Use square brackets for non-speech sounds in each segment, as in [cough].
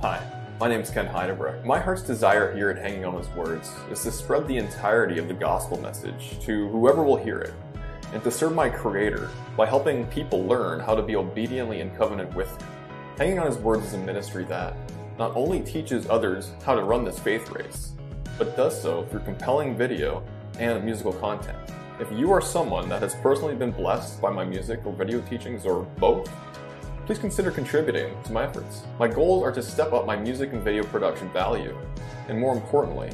Hi, my name is Ken Heidebrecht. My heart's desire here at Hanging on His Words is to spread the entirety of the gospel message to whoever will hear it, and to serve my Creator by helping people learn how to be obediently in covenant with Him. Hanging on His Words is a ministry that not only teaches others how to run this faith race, but does so through compelling video and musical content. If you are someone that has personally been blessed by my music or video teachings or both, please consider contributing to my efforts. My goals are to step up my music and video production value, and more importantly,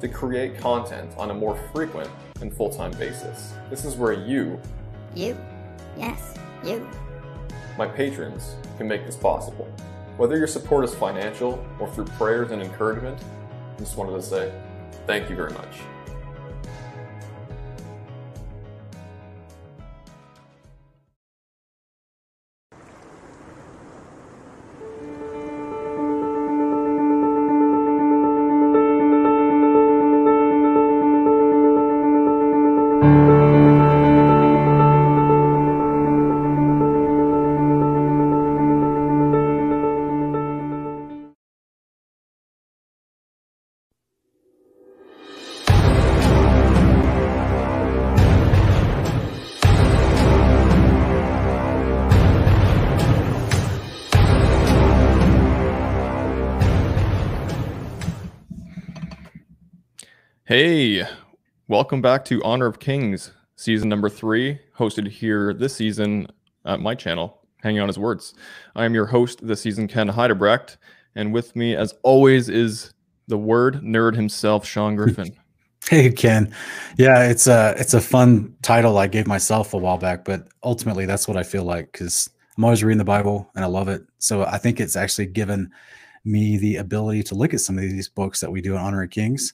to create content on a more frequent and full time basis. This is where you, You. Yes, you. my patrons, can make this possible. Whether your support is financial or through prayers and encouragement, I just wanted to say thank you very much. Welcome back to Honor of Kings, season number three, hosted here this season at my channel, Hanging on His Words. I am your host this season, Ken Heidebrecht, and with me, as always, is the word nerd himself, Sean Griffin. [laughs] Hey Ken, yeah, it's a it's a fun title I gave myself a while back, but ultimately that's what I feel like because I'm always reading the Bible and I love it. So I think it's actually given me the ability to look at some of these books that we do in Honor of Kings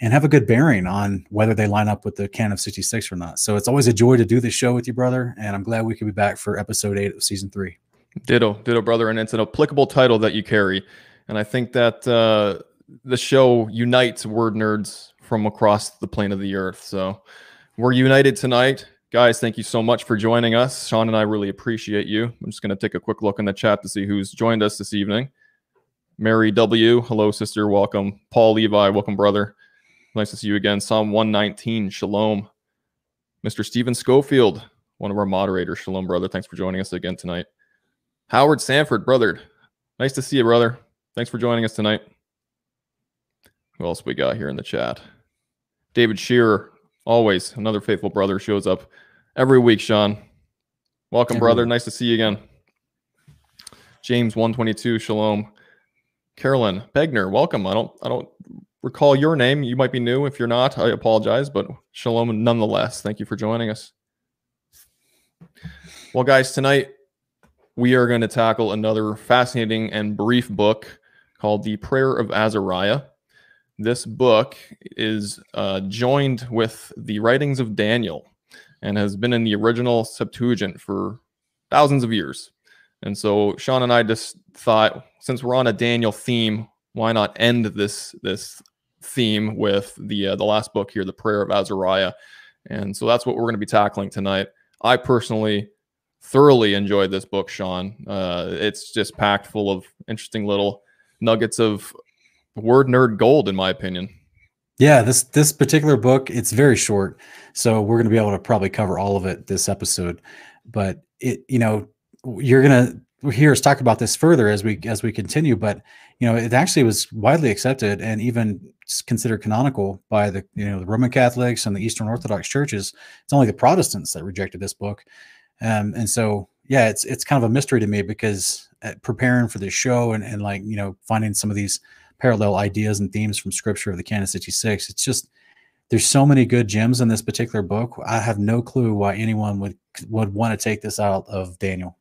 and have a good bearing on whether they line up with the canon of 66 or not. So it's always a joy to do this show with you, brother, and I'm glad we could be back for episode eight of season three. Ditto, ditto, brother. And it's an applicable title that you carry. And I think that uh, the show unites word nerds from across the plane of the earth. So we're united tonight. Guys, thank you so much for joining us. Sean and I really appreciate you. I'm just going to take a quick look in the chat to see who's joined us this evening. Mary W. Hello, sister. Welcome. Paul Levi. Welcome, brother. Nice to see you again. Psalm 119. Shalom. Mr. Stephen Schofield, one of our moderators. Shalom, brother. Thanks for joining us again tonight. Howard Sanford, brother. Nice to see you, brother. Thanks for joining us tonight. Who else we got here in the chat? David Shearer, always another faithful brother, shows up every week. Sean, welcome, brother. Nice to see you again. James 122, Shalom. Carolyn Begner, welcome. I don't I don't recall your name. You might be new. If you're not, I apologize, but Shalom nonetheless. Thank you for joining us. Well, guys, tonight we are going to tackle another fascinating and brief book called The Prayer of Azariah. This book is uh, joined with the writings of Daniel and has been in the original Septuagint for thousands of years. And so Sean and I just thought, since we're on a Daniel theme, why not end this this theme with the uh, the last book here, the Prayer of Azariah? And so that's what we're going to be tackling tonight. I personally thoroughly enjoyed this book, Sean. Uh, it's just packed full of interesting little nuggets of word nerd gold, in my opinion. Yeah, this this particular book, it's very short, so we're going to be able to probably cover all of it this episode. But it, you know, you're going to hear us talk about this further as we as we continue. But you know, it actually was widely accepted and even considered canonical by the you know the Roman Catholics and the Eastern Orthodox churches. It's only the Protestants that rejected this book, um, and so yeah, it's it's kind of a mystery to me because uh, preparing for this show and and like you know finding some of these parallel ideas and themes from scripture of the canon 66 it's just there's so many good gems in this particular book i have no clue why anyone would would want to take this out of daniel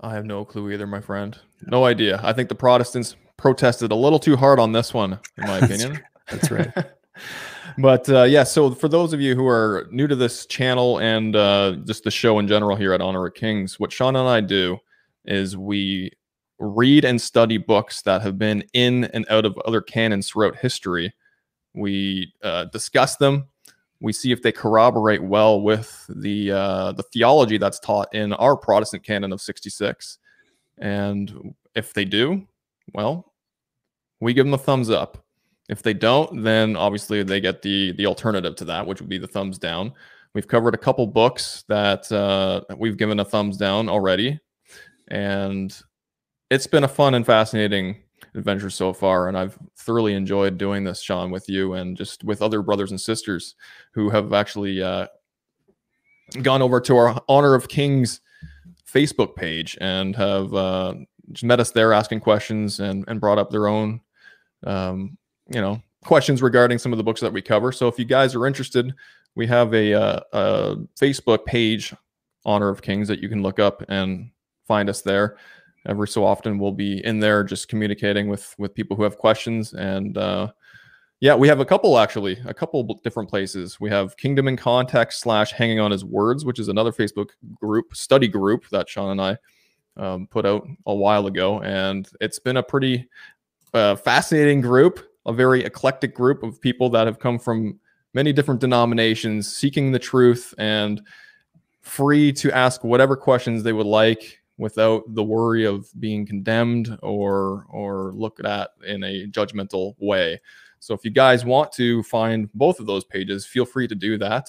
I have no clue either, my friend. No idea. I think the Protestants protested a little too hard on this one, in my That's [laughs] opinion. that's right [laughs] but uh, yeah, so for those of you who are new to this channel and uh, just the show in general here at Honor of Kings, what Sean and I do is we read and study books that have been in and out of other canons throughout history. We uh, discuss them. We see if they corroborate well with the uh, the theology that's taught in our Protestant canon of 66. And if they do, well, we give them a thumbs up. If they don't, then obviously they get the the alternative to that, which would be the thumbs down. We've covered a couple books that uh, we've given a thumbs down already, and it's been a fun and fascinating adventure so far. And I've thoroughly enjoyed doing this, Sean, with you and just with other brothers and sisters who have actually uh, gone over to our Honor of Kings Facebook page and have uh, just met us there asking questions and, and brought up their own, um, you know, questions regarding some of the books that we cover. So if you guys are interested, we have a, uh, a Facebook page, Honor of Kings, that you can look up and find us there. Every so often, we'll be in there just communicating with with people who have questions. And uh, yeah, we have a couple actually, a couple different places. We have Kingdom in Context slash Hanging on His Words, which is another Facebook group, study group that Sean and I um, put out a while ago, and it's been a pretty uh, fascinating group, a very eclectic group of people that have come from many different denominations, seeking the truth and free to ask whatever questions they would like without the worry of being condemned or or looked at in a judgmental way. So if you guys want to find both of those pages, feel free to do that.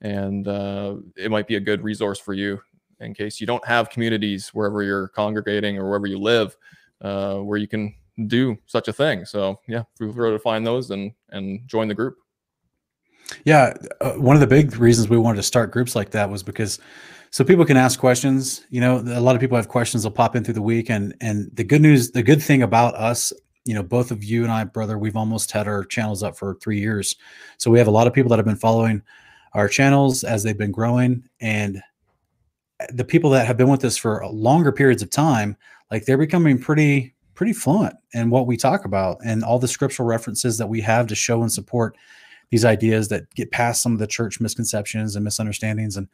And uh, it might be a good resource for you in case you don't have communities wherever you're congregating or wherever you live uh, where you can do such a thing. So yeah, feel free to find those and and join the group. Yeah, uh, one of the big reasons we wanted to start groups like that was because so people can ask questions. You know, a lot of people have questions. They'll pop in through the week, and and the good news, the good thing about us you know, both of you and I, brother, we've almost had our channels up for three years. So we have a lot of people that have been following our channels as they've been growing. And eh, the people that have been with us for longer periods of time, like they're becoming pretty, pretty fluent in what we talk about and all the scriptural references that we have to show and support these ideas that get past some of the church misconceptions and misunderstandings and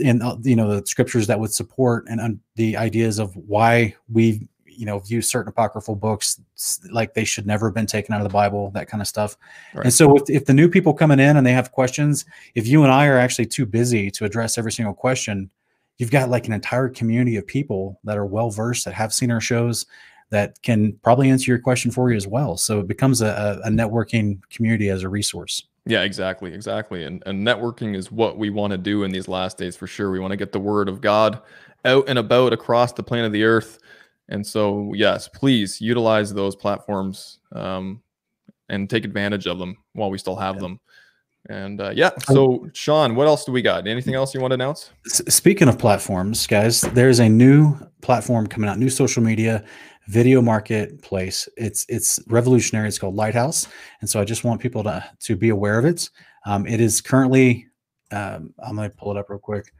in uh, you know the scriptures that would support and um, the ideas of why we you know view certain apocryphal books like they should never have been taken out of the bible that kind of stuff. Right. and so if, if the new people coming in and they have questions if you and i are actually too busy to address every single question you've got like an entire community of people that are well versed that have seen our shows that can probably answer your question for you as well. So it becomes a, a networking community as a resource yeah, exactly, exactly. And and networking is what we want to do in these last days for sure. We want to get the word of God out and about across the planet of the earth and so, yes, please utilize those platforms um, and take advantage of them while we still have yeah. them. And uh, yeah, so Sean, what else do we got? Anything else you want to announce? Speaking of platforms, guys, there's a new platform coming out, new social media video marketplace. It's it's revolutionary. It's called Lighthouse, and so I just want people to to be aware of it. Um, it is currently, um, I'm going to pull it up real quick.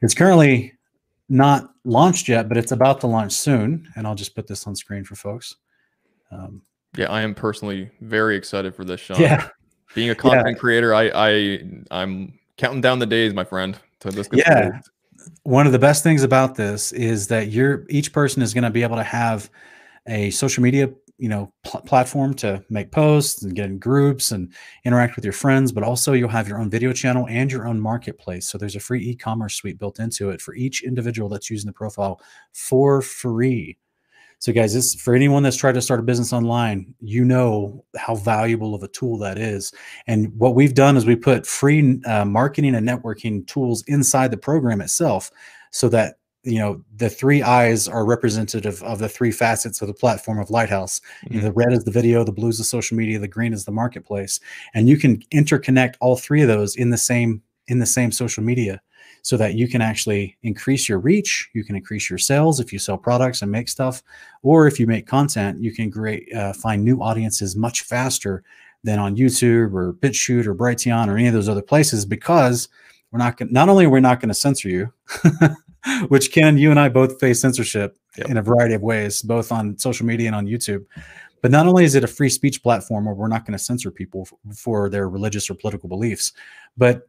It's currently not launched yet, but it's about to launch soon. And I'll just put this on screen for folks. Um, yeah, I am personally very excited for this, Sean. Yeah. Being a content yeah. creator, I, I I'm counting down the days, my friend, to this. Yeah. One of the best things about this is that you're each person is going to be able to have a social media you know pl- platform to make posts and get in groups and interact with your friends but also you'll have your own video channel and your own marketplace. So there's a free e-commerce suite built into it for each individual that's using the profile for free so guys this for anyone that's tried to start a business online you know how valuable of a tool that is. And what we've done is we put free uh, marketing and networking tools inside the program itself so that you know the three eyes are representative of the three facets of the platform of lighthouse. Mm-hmm. you know, the red is the video the blue is the social media the green is the marketplace. And you can interconnect all three of those in the same in the same social media so that you can actually increase your reach you can increase your sales if you sell products and make stuff or if you make content you can great uh, find new audiences much faster than on youtube or bitchute or brighteon or any of those other places because we're not going not only are we not going to censor you [laughs] which Ken, you and I both face censorship yep. in a variety of ways, both on social media and on YouTube. But not only is it a free speech platform where we're not going to censor people for their religious or political beliefs, but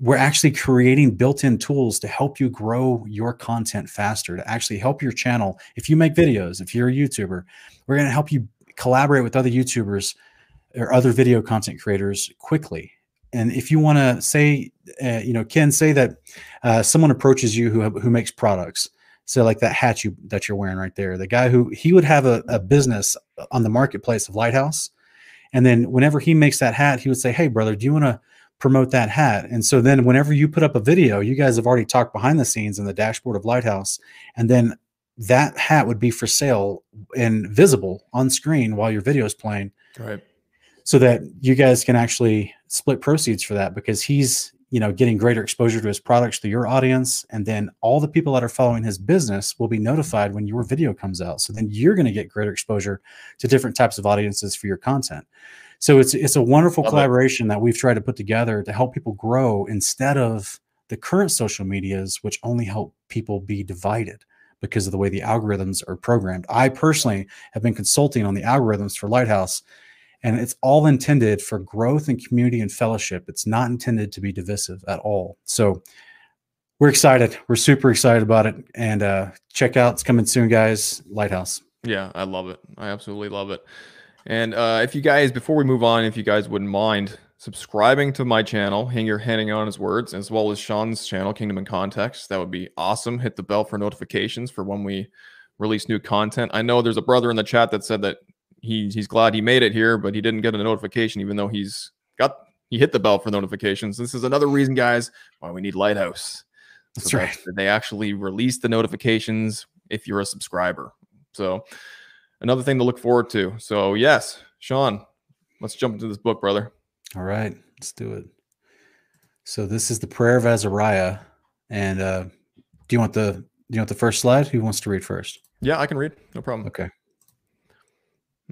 we're actually creating built-in tools to help you grow your content faster, to actually help your channel. If you make videos, if you're a YouTuber, we're going to help you collaborate with other YouTubers or other video content creators quickly and if you want to say, uh, you know, Ken, say that uh, someone approaches you who who makes products, So like that hat you that you're wearing right there, the guy who he would have a, a business on the marketplace of Lighthouse, and then whenever he makes that hat, he would say, "Hey brother, do you want to promote that hat?" And so then whenever you put up a video, you guys have already talked behind the scenes in the dashboard of Lighthouse, and then that hat would be for sale and visible on screen while your video is playing Right. so that you guys can actually split proceeds for that because he's you know getting greater exposure to his products to your audience and then all the people that are following his business will be notified when your video comes out so then you're going to get greater exposure to different types of audiences for your content so it's it's a wonderful Love it. collaboration that we've tried to put together to help people grow instead of the current social medias which only help people be divided because of the way the algorithms are programmed i personally have been consulting on the algorithms for lighthouse and it's all intended for growth and community and fellowship. It's not intended to be divisive at all. So we're excited. We're super excited about it. And uh, check out it's coming soon, guys. Lighthouse. Yeah, I love it. I absolutely love it. And uh, if you guys, before we move on, if you guys wouldn't mind subscribing to my channel, hang your handing on his words, as well as Sean's channel, Kingdom in Context, that would be awesome. Hit the bell for notifications for when we release new content. I know there's a brother in the chat that said that he he's glad he made it here, but he didn't get a notification, even though he's got he hit the bell for notifications. This is another reason, guys, why we need Lighthouse. That's So right. that They actually release the notifications if you're a subscriber. So another thing to look forward to. So yes, Sean, let's jump into this book, brother. All right, let's do it. So this is the prayer of Azariah. And uh, do you want the do you want the first slide? Who wants to read first? Yeah, I can read. No problem. Okay.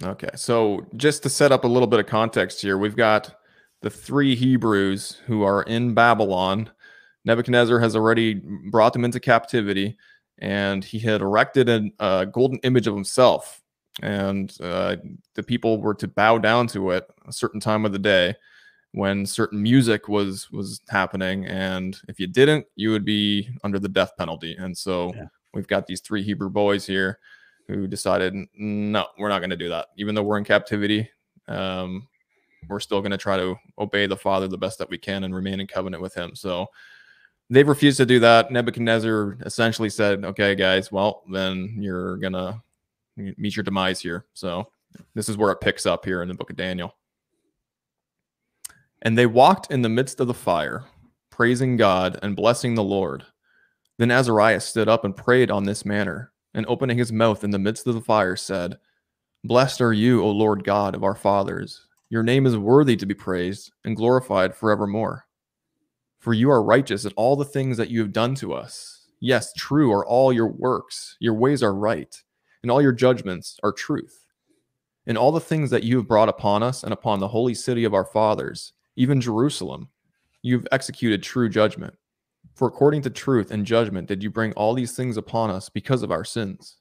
Okay. So just to set up a little bit of context here, we've got the three Hebrews who are in Babylon. Nebuchadnezzar has already brought them into captivity, and he had erected a, a golden image of himself. And uh, the people were to bow down to it a certain time of the day when certain music was was happening and if you didn't you would be under the death penalty. And so Yeah. we've got these three hebrew boys here who decided no we're not going to do that. Even though we're in captivity um, we're still going to try to obey the father the best that we can and remain in covenant with him. So they've refused to do that. Nebuchadnezzar essentially said okay guys well then you're going to meet your demise here. So this is where it picks up here in the book of daniel. And they walked in the midst of the fire praising god and blessing the lord. Then azariah stood up and prayed on this manner and opening his mouth in the midst of the fire said blessed are you o lord god of our fathers. Your name is worthy to be praised and glorified forevermore. For you are righteous in all the things that you have done to us. Yes true are all your works. Your ways are right and all your judgments are truth in all the things that you have brought upon us and upon the holy city of our fathers, even Jerusalem, you have executed true judgment. For according to truth and judgment did you bring all these things upon us because of our sins.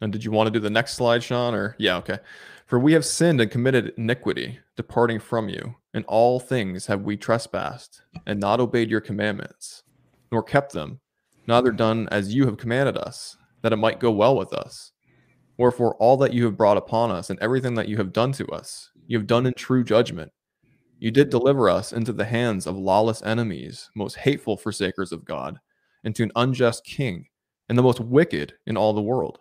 And did you want to do the next slide, Sean? Or yeah, okay. For we have sinned and committed iniquity, departing from you. In all things have we trespassed, and not obeyed your commandments, nor kept them, neither done as you have commanded us, that it might go well with us. Wherefore, all that you have brought upon us and everything that you have done to us, you have done in true judgment. You did deliver us into the hands of lawless enemies, most hateful forsakers of God, and to an unjust king, and the most wicked in all the world.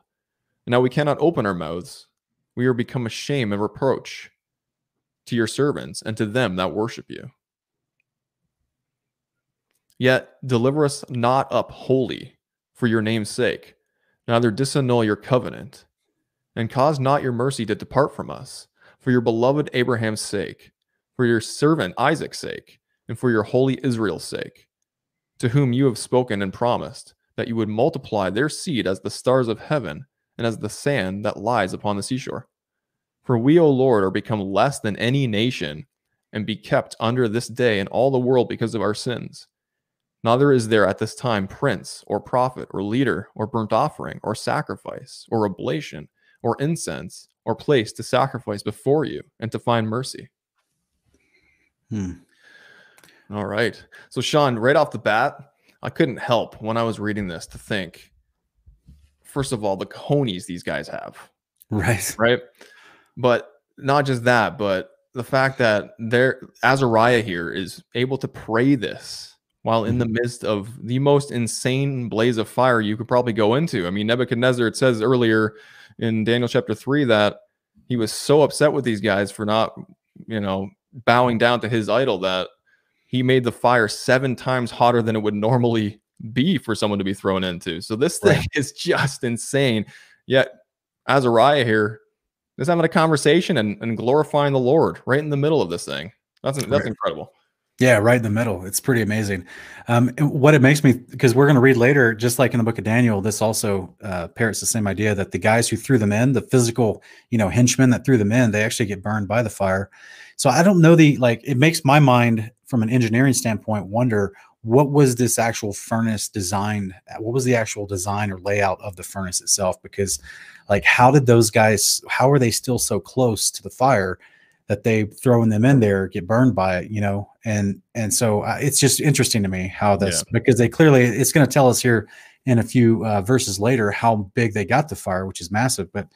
And now we cannot open our mouths. We are become a shame and reproach to your servants and to them that worship you. Yet deliver us not up wholly for your name's sake, neither disannul your covenant, and cause not your mercy to depart from us, for your beloved Abraham's sake, for your servant Isaac's sake, and for your holy Israel's sake, to whom you have spoken and promised that you would multiply their seed as the stars of heaven and as the sand that lies upon the seashore. For we, O Lord, are become less than any nation, and be kept under this day in all the world because of our sins. Neither is there at this time prince, or prophet, or leader, or burnt offering, or sacrifice, or oblation, or incense, or place to sacrifice before you and to find mercy. Hmm. All right. So, Sean, right off the bat, I couldn't help when I was reading this to think, first of all, the conies these guys have, Right. right? But not just that, but the fact that there Azariah here is able to pray this while in the mm-hmm. midst of the most insane blaze of fire you could probably go into. I mean, Nebuchadnezzar, it says earlier in Daniel chapter 3 that he was so upset with these guys for not, you know, bowing down to his idol that he made the fire seven times hotter than it would normally be for someone to be thrown into. So this thing Right. [laughs] is just insane. Yet Azariah here is having a conversation and, and glorifying the Lord right in the middle of this thing. That's that's Right. incredible. Yeah, right in the middle. It's pretty amazing. Um, what it makes me, because we're going to read later, just like in the book of Daniel, this also uh, parrots the same idea that the guys who threw them in, the physical, you know, henchmen that threw them in, they actually get burned by the fire. So I don't know the like. It makes my mind, from an engineering standpoint, wonder what was this actual furnace designed? What was the actual design or layout of the furnace itself? Because, like, how did those guys? How are they still so close to the fire? That they throwing them in there get burned by it, you know, and and so uh, it's just interesting to me how this because they clearly it's going to tell us here in a few uh, verses later how big they got the fire, which is massive. But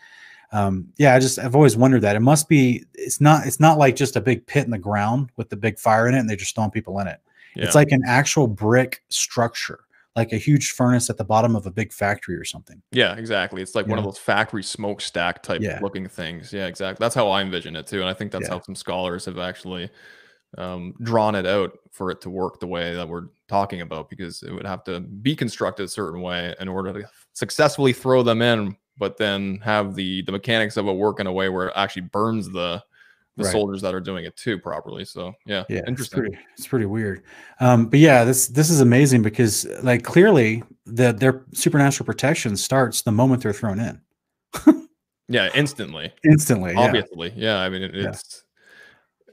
um, yeah, I just I've always wondered that it must be it's not it's not like just a big pit in the ground with the big fire in it and they're just throwing people in it. Yeah. It's like an actual brick structure, like a huge furnace at the bottom of a big factory or something. Yeah, exactly. It's like one of those factory smokestack type Yeah. looking things. Yeah, exactly. That's how I envision it too. And I think that's Yeah. how some scholars have actually um, drawn it out for it to work the way that we're talking about, because it would have to be constructed a certain way in order to successfully throw them in, but then have the the mechanics of it work in a way where it actually burns the the Right. soldiers that are doing it too properly. So yeah, yeah it's interesting. pretty it's pretty weird um but yeah this this is amazing because like clearly the their supernatural protection starts the moment they're thrown in Yeah, instantly. instantly obviously yeah i mean it, Yeah. it's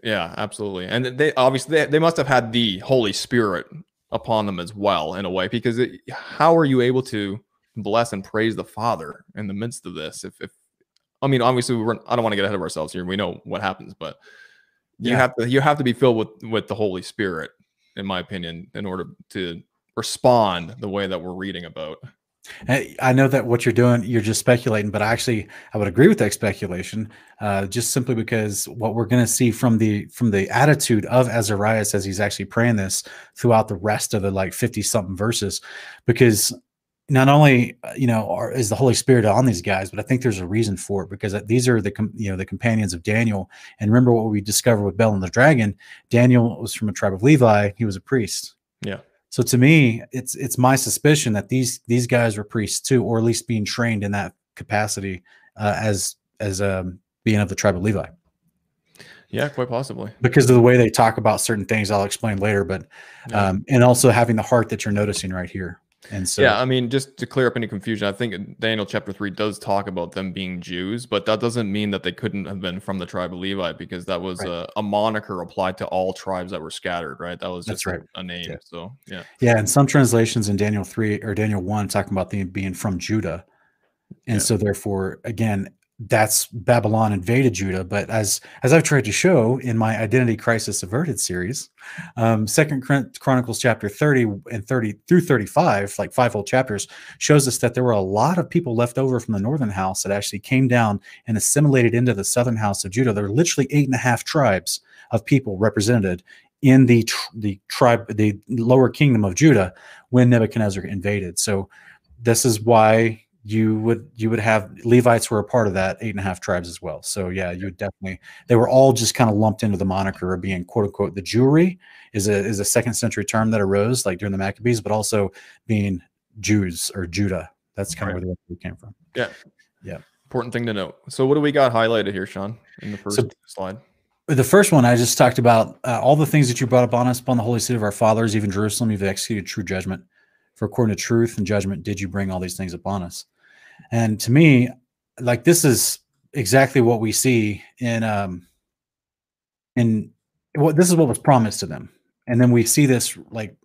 yeah absolutely and they obviously they, they must have had the holy spirit upon them as well in a way because it, how are you able to bless and praise the father in the midst of this if, if i mean obviously we're i don't want to get ahead of ourselves here we know what happens but you Yeah. have to you have to be filled with with the holy spirit in my opinion in order to respond the way that we're reading about I know that what you're doing, you're just speculating, but actually, I would agree with that speculation, uh, just simply because what we're going to see from the from the attitude of Azariah as he's actually praying this throughout the rest of the like fifty something verses, because not only uh, you know are, is the Holy Spirit on these guys, but I think there's a reason for it because these are the you know the companions of Daniel, and remember what we discovered with Bel and the dragon. Daniel was from a tribe of Levi; he was a priest. Yeah. So to me, it's it's my suspicion that these these guys were priests too, or at least being trained in that capacity uh, as as um, being of the tribe of Levi. yeah quite possibly Because of the way they talk about certain things, I'll explain later. But Yeah. um, and also having the heart that you're noticing right here. And so yeah, I mean, just to clear up any confusion, I think Daniel chapter three does talk about them being Jews, but that doesn't mean that they couldn't have been from the tribe of Levi because that was Right. a, a moniker applied to all tribes that were scattered, right? That was just a- right. a, name. Yeah. So yeah, Yeah, and some translations in Daniel 3 or Daniel 1 talking about them being from Judah. And Yeah. so therefore again that's Babylon invaded Judah, but as as I've tried to show in my Identity Crisis Averted series, um Second Chronicles chapter 30 and 30 through 35, like five whole chapters, shows us that there were a lot of people left over from the northern house that actually came down and assimilated into the southern house of Judah. There are literally eight and a half tribes of people represented in the tr- the tribe the lower kingdom of Judah when Nebuchadnezzar invaded. So this is why you would you would have Levites were a part of that eight and a half tribes as well. So yeah, you would definitely they were all just kind of lumped into the moniker of being quote unquote the Jewry is a is a second century term that arose like during the Maccabees, but also being Jews or Judah. That's kind Right. of where the word came from. Yeah, yeah. Important thing to note. So what do we got highlighted here, Sean, in the first So- slide? The first one I just talked about uh, all the things that you brought up on us upon the holy city of our fathers, even Jerusalem, you've executed true judgment. For according to truth and judgment, did you bring all these things upon us? And to me, like this is exactly what we see in um in what this is what was promised to them. And then we see this like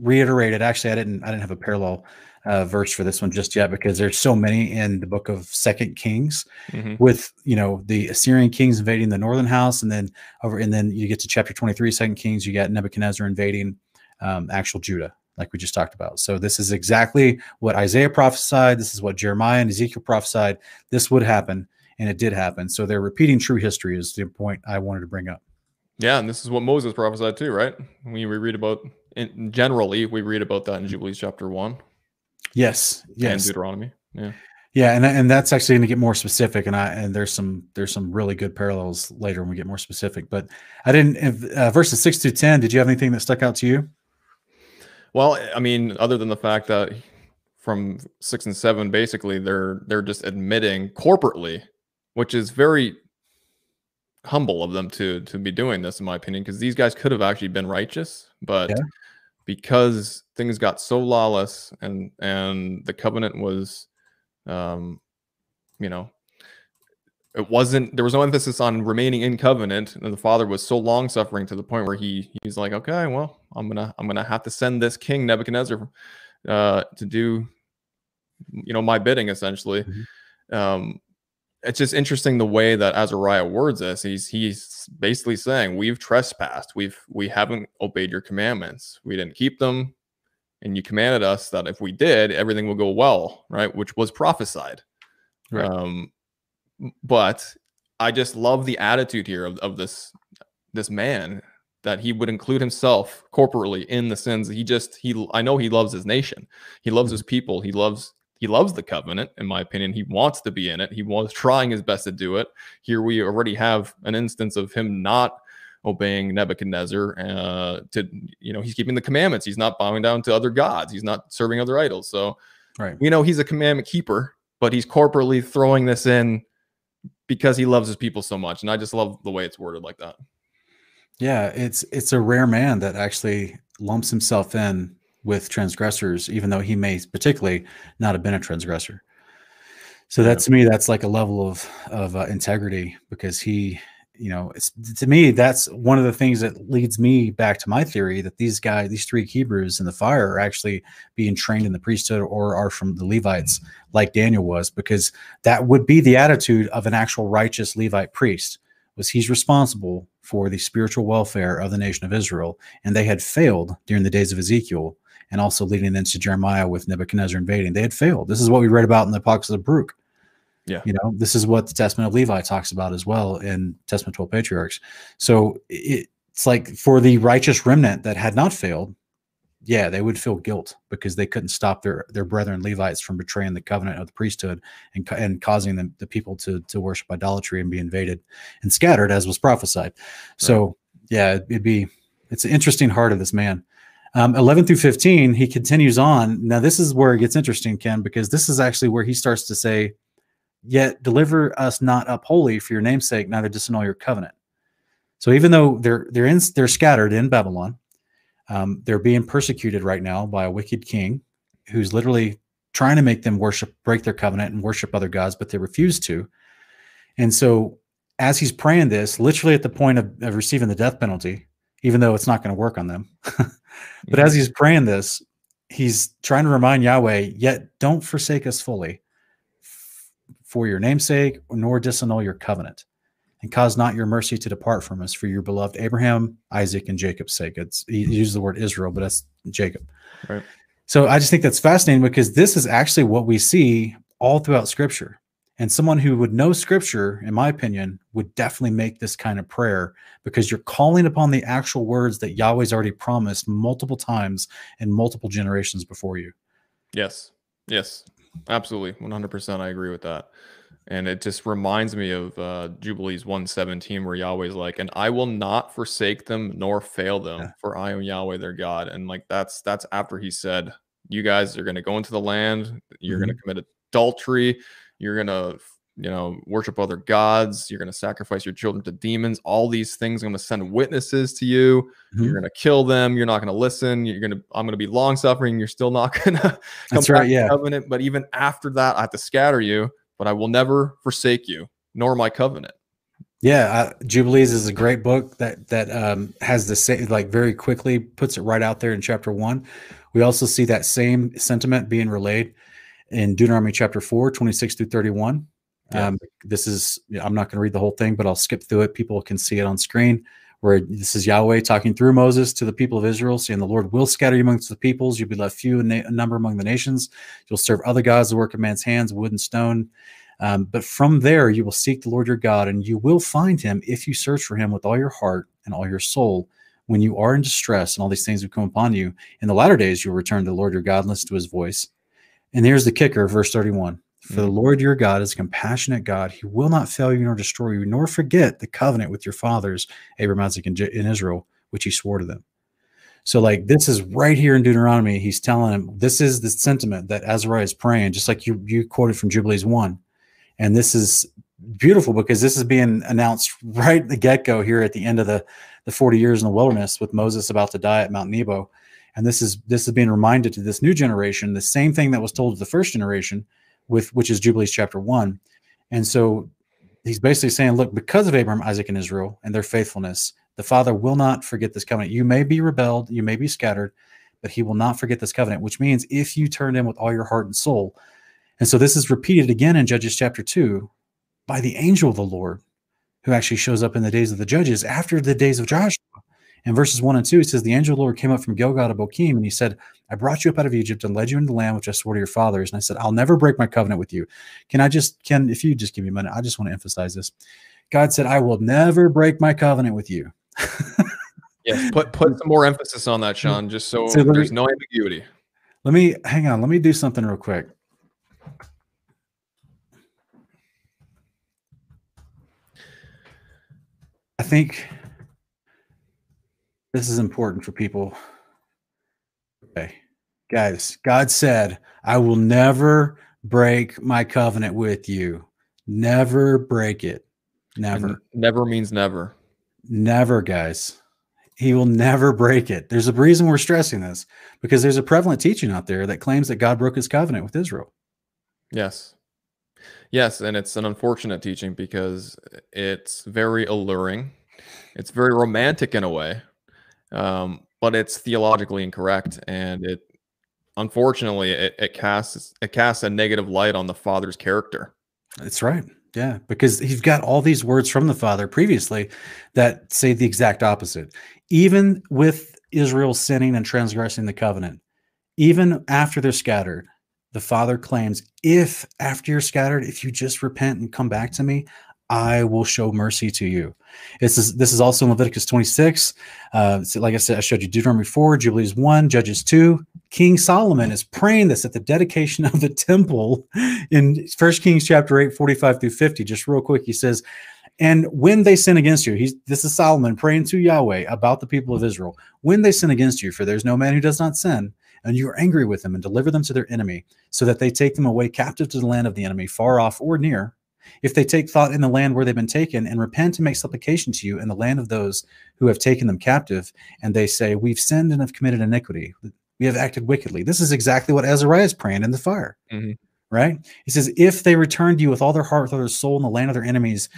reiterated. Actually, I didn't I didn't have a parallel uh, verse for this one just yet because there's so many in the book of Second Kings Mhm. with you know the Assyrian kings invading the northern house, and then over, and then you get to chapter 23, Second Kings, you got Nebuchadnezzar invading um, actual Judah, like we just talked about. So this is exactly what Isaiah prophesied. This is what Jeremiah and Ezekiel prophesied. This would happen, and it did happen. So they're repeating true history. Is the point I wanted to bring up. Yeah, and this is what Moses prophesied too, right? We we read about in, generally, we read about that in Jubilees chapter one. Yes, yes, and Deuteronomy. Yeah, yeah, and and that's actually going to get more specific, and I and there's some there's some really good parallels later when we get more specific. But I didn't uh, verses six to ten. Did you have anything that stuck out to you? Well, I mean, other than the fact that from six and seven, basically they're they're just admitting corporately, which is very humble of them to to be doing this, in my opinion, because these guys could have actually been righteous, but yeah. because things got so lawless and and the covenant was, um, you know, it wasn't there was no emphasis on remaining in covenant and the father was so long suffering to the point where he he's like okay well i'm gonna i'm gonna have to send this king nebuchadnezzar uh to do you know my bidding essentially mm-hmm. um it's just interesting the way that Azariah words this. He's he's basically saying we've trespassed. We've we haven't obeyed your commandments. We didn't keep them, and you commanded us that if we did, everything will go well, right? Which was prophesied. Right. Um, but I just love the attitude here of, of this this man that he would include himself corporately in the sins. He just he I know he loves his nation. He loves his people. He loves he loves the covenant in my opinion. He wants to be in it. He was trying his best to do it. Here we already have an instance of him not obeying Nebuchadnezzar uh, to you know he's keeping the commandments. He's not bowing down to other gods. He's not serving other idols. So right. we know he's a commandment keeper, but he's corporately throwing this in because he loves his people so much. And I just love the way it's worded like that. Yeah, it's it's a rare man that actually lumps himself in with transgressors, even though he may particularly not have been a transgressor. So that to me, that's like a level of of uh, integrity because he you know, to me, that's one of the things that leads me back to my theory that these guys, these three Hebrews in the fire, are actually being trained in the priesthood or are from the Levites, like Daniel was, because that would be the attitude of an actual righteous Levite priest. Was he's responsible for the spiritual welfare of the nation of Israel, and they had failed during the days of Ezekiel, and also leading into Jeremiah with Nebuchadnezzar invading. They had failed. This is what we read about in the Apocalypse of Baruch yeah. You know, this is what the Testament of Levi talks about as well in Testament 12 Patriarchs. So it, it's like for the righteous remnant that had not failed, yeah, they would feel guilt because they couldn't stop their their brethren Levites from betraying the covenant of the priesthood and and causing them, the people to to worship idolatry and be invaded and scattered as was prophesied. So right. yeah, it'd be it's an interesting heart of this man. Um, 11 through 15, he continues on. Now, this is where it gets interesting, Ken, because this is actually where he starts to say, Yet deliver us not up wholly for your namesake, neither disannul your covenant. So even though they're they're in they're scattered in Babylon, um, they're being persecuted right now by a wicked king who's literally trying to make them worship, break their covenant and worship other gods, but they refuse to. And so as he's praying this, literally at the point of, of receiving the death penalty, even though it's not going to work on them. [laughs] but as he's praying this, he's trying to remind Yahweh, yet don't forsake us fully for your namesake, nor disannul your covenant, and cause not your mercy to depart from us for your beloved Abraham, Isaac, and Jacob's sake. It's he uses the word Israel, but that's Jacob. Right. So I just think that's fascinating because this is actually what we see all throughout Scripture. And someone who would know Scripture, in my opinion, would definitely make this kind of prayer because you're calling upon the actual words that Yahweh's already promised multiple times in multiple generations before you. Yes. Yes. Absolutely, 100%. I agree with that. And it just reminds me of uh, Jubilees 117, where Yahweh's like, and I will not forsake them nor fail them, yeah. for I am Yahweh their God. And like that's that's after he said, You guys are gonna go into the land, you're mm-hmm. gonna commit adultery, you're gonna you know, worship other gods. You're going to sacrifice your children to demons. All these things. I'm going to send witnesses to you. Mm-hmm. You're going to kill them. You're not going to listen. You're going to. I'm going to be long suffering. You're still not [laughs] going to come That's right, yeah. covenant. But even after that, I have to scatter you. But I will never forsake you, nor my covenant. Yeah, uh, Jubilees is a great book that that um, has the same like very quickly puts it right out there in chapter one. We also see that same sentiment being relayed in Deuteronomy chapter 4, 26 through 31. Yeah. Um, this is, I'm not going to read the whole thing, but I'll skip through it. People can see it on screen where this is Yahweh talking through Moses to the people of Israel, saying, The Lord will scatter you amongst the peoples. You'll be left few in na- number among the nations. You'll serve other gods, the work of man's hands, wood and stone. Um, but from there, you will seek the Lord your God, and you will find him if you search for him with all your heart and all your soul when you are in distress and all these things have come upon you. In the latter days, you'll return to the Lord your God and listen to his voice. And here's the kicker, verse 31. For the Mhm. Lord your God is a compassionate God. He will not fail you nor destroy you, nor forget the covenant with your fathers, Abraham, Isaac, and J- in Israel, which he swore to them. So, like, this is right here in Deuteronomy. He's telling him this is the sentiment that Azariah is praying, just like you you quoted from Jubilees 1. And this is beautiful because this is being announced right at the get go here at the end of the, the 40 years in the wilderness with Moses about to die at Mount Nebo. And this is this is being reminded to this new generation, the same thing that was told to the first generation, with which is Jubilees chapter one. And so he's basically saying, look, because of Abraham, Isaac, and Israel and their faithfulness, the Father will not forget this covenant. You may be rebelled, you may be scattered, but he will not forget this covenant, which means if you turn in with all your heart and soul. And so this is repeated again in Judges chapter 2 by the angel of the Lord, who actually shows up in the days of the judges after the days of Joshua. In verses 1 and 2, it says, The angel of the Lord came up from Gilgal to Bochim, and he said, I brought you up out of Egypt and led you into the land which I swore to your fathers. And I said, I'll never break my covenant with you. Can I just, can, if you just give me a minute, I just want to emphasize this. God said, I will never break my covenant with you. [laughs] Yes, put put some more emphasis on that, Sean, just so, So me- there's no ambiguity. Let me hang on. Let me do something real quick. I think this is important for people. Guys, God said, I will never break my covenant with you. Never break it. Never. And never means never. Never, guys. He will never break it. There's a reason we're stressing this because there's a prevalent teaching out there that claims that God broke his covenant with Israel. Yes. Yes, and it's an unfortunate teaching because it's very alluring. It's very romantic in a way, um, but it's theologically incorrect, and it unfortunately it, it casts it casts a negative light on the father's character. That's right. Yeah, because he's got all these words from the Father previously that say the exact opposite. Even with Israel sinning and transgressing the covenant, even after they're scattered, the Father claims, if after you're scattered, if you just repent and come back to me, I will show mercy to you. This is this is also in Leviticus 26. Uh, so like I said, I showed you Deuteronomy 4, Jubilees 1, Judges 2. King Solomon is praying this at the dedication of the temple in First Kings chapter 8, 45 through 50. Just real quick, he says, and when they sin against you, he's this is Solomon praying to Yahweh about the people of Israel. When they sin against you, for there's no man who does not sin, and you are angry with them and deliver them to their enemy, so that they take them away captive to the land of the enemy, far off or near. If they take thought in the land where they've been taken and repent and make supplication to you in the land of those who have taken them captive, and they say, We've sinned and have committed iniquity, we have acted wickedly. This is exactly what Azariah is praying in the fire, Mhm. right? He says, If they return to you with all their heart, with all their soul in the land of their enemies,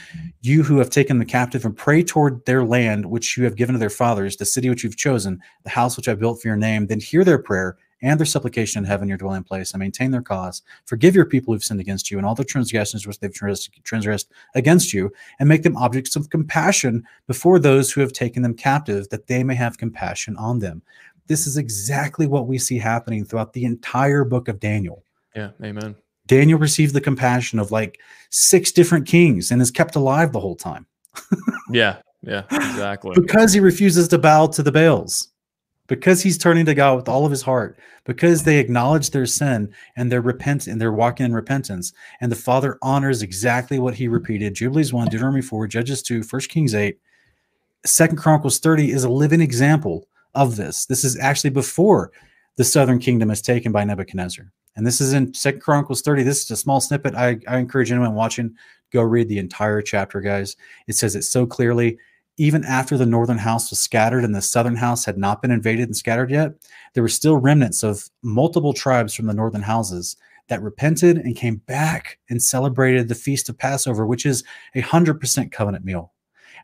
you who have taken them captive and pray toward their land, which you have given to their fathers, the city which you've chosen, the house which I built for your name, then hear their prayer and their supplication in heaven, your dwelling place, and maintain their cause. Forgive your people who've sinned against you and all the transgressions which they've transgressed against you, and make them objects of compassion before those who have taken them captive, that they may have compassion on them. This is exactly what we see happening throughout the entire book of Daniel. Yeah, amen. Daniel received the compassion of like six different kings and is kept alive the whole time [laughs] Yeah, yeah, exactly. because he refuses to bow to the Baals, because he's turning to God with all of his heart, because they acknowledge their sin and they're repent and they're walking in repentance. And the Father honors exactly what he repeated. Jubilees 1, Deuteronomy 4, Judges 2, 1 Kings 8, Second Chronicles 30 is a living example of this. This is actually before the southern kingdom is taken by Nebuchadnezzar. And this is in Second Chronicles 30. This is a small snippet. I, I encourage anyone watching, go read the entire chapter, guys. It says it so clearly. Even after the northern house was scattered and the southern house had not been invaded and scattered yet, there were still remnants of multiple tribes from the northern houses that repented and came back and celebrated the feast of Passover, which is a hundred percent covenant meal.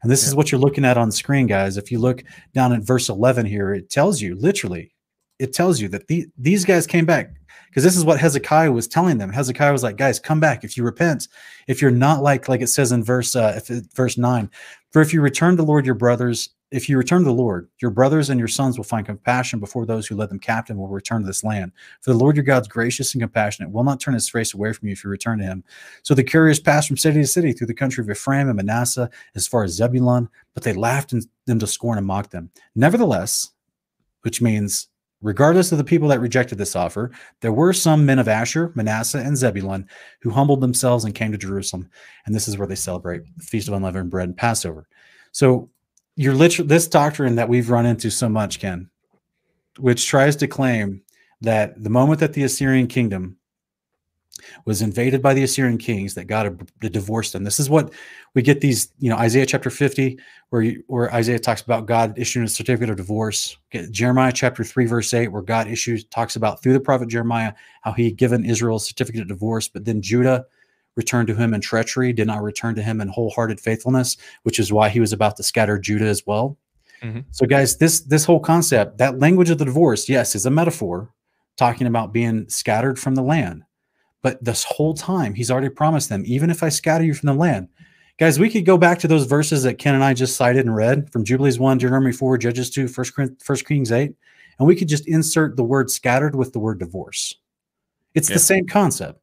And this is what you're looking at on screen, guys. If you look down at verse 11 here, it tells you literally, it tells you that the, these guys came back because this is what Hezekiah was telling them. Hezekiah was like, guys, come back if you repent. If you're not like, like it says in verse, uh, if it, verse nine, for if you return to Lord your brothers if you return to the Lord, your brothers and your sons will find compassion before those who led them captive will return to this land. For the Lord your God is gracious and compassionate, will not turn his face away from you if you return to him. So the couriers passed from city to city through the country of Ephraim and Manasseh as far as Zebulun, but they laughed them to scorn and mocked them. Nevertheless, which means regardless of the people that rejected this offer, there were some men of Asher, Manasseh, and Zebulun who humbled themselves and came to Jerusalem. And this is where they celebrate the Feast of Unleavened Bread and Passover. So you're literally this doctrine that we've run into so much, Ken, which tries to claim that the moment that the Assyrian kingdom was invaded by the Assyrian kings, that God divorced them. This is what we get these, you know, Isaiah chapter 50, where you, where Isaiah talks about God issuing a certificate of divorce. Jeremiah chapter 3, verse 8, where God issues talks about through the prophet Jeremiah how he given Israel a certificate of divorce, but then Judah returned to him in treachery, did not return to him in wholehearted faithfulness, which is why he was about to scatter Judah as well. Mm-hmm. So, guys, this this whole concept, that language of the divorce, yes, is a metaphor talking about being scattered from the land. But this whole time, he's already promised them, even if I scatter you from the land, guys, we could go back to those verses that Ken and I just cited and read from Jubilees 1, Deuteronomy 4, Judges 2, 1 Kings 8, and we could just insert the word scattered with the word divorce. It's yeah. the same concept.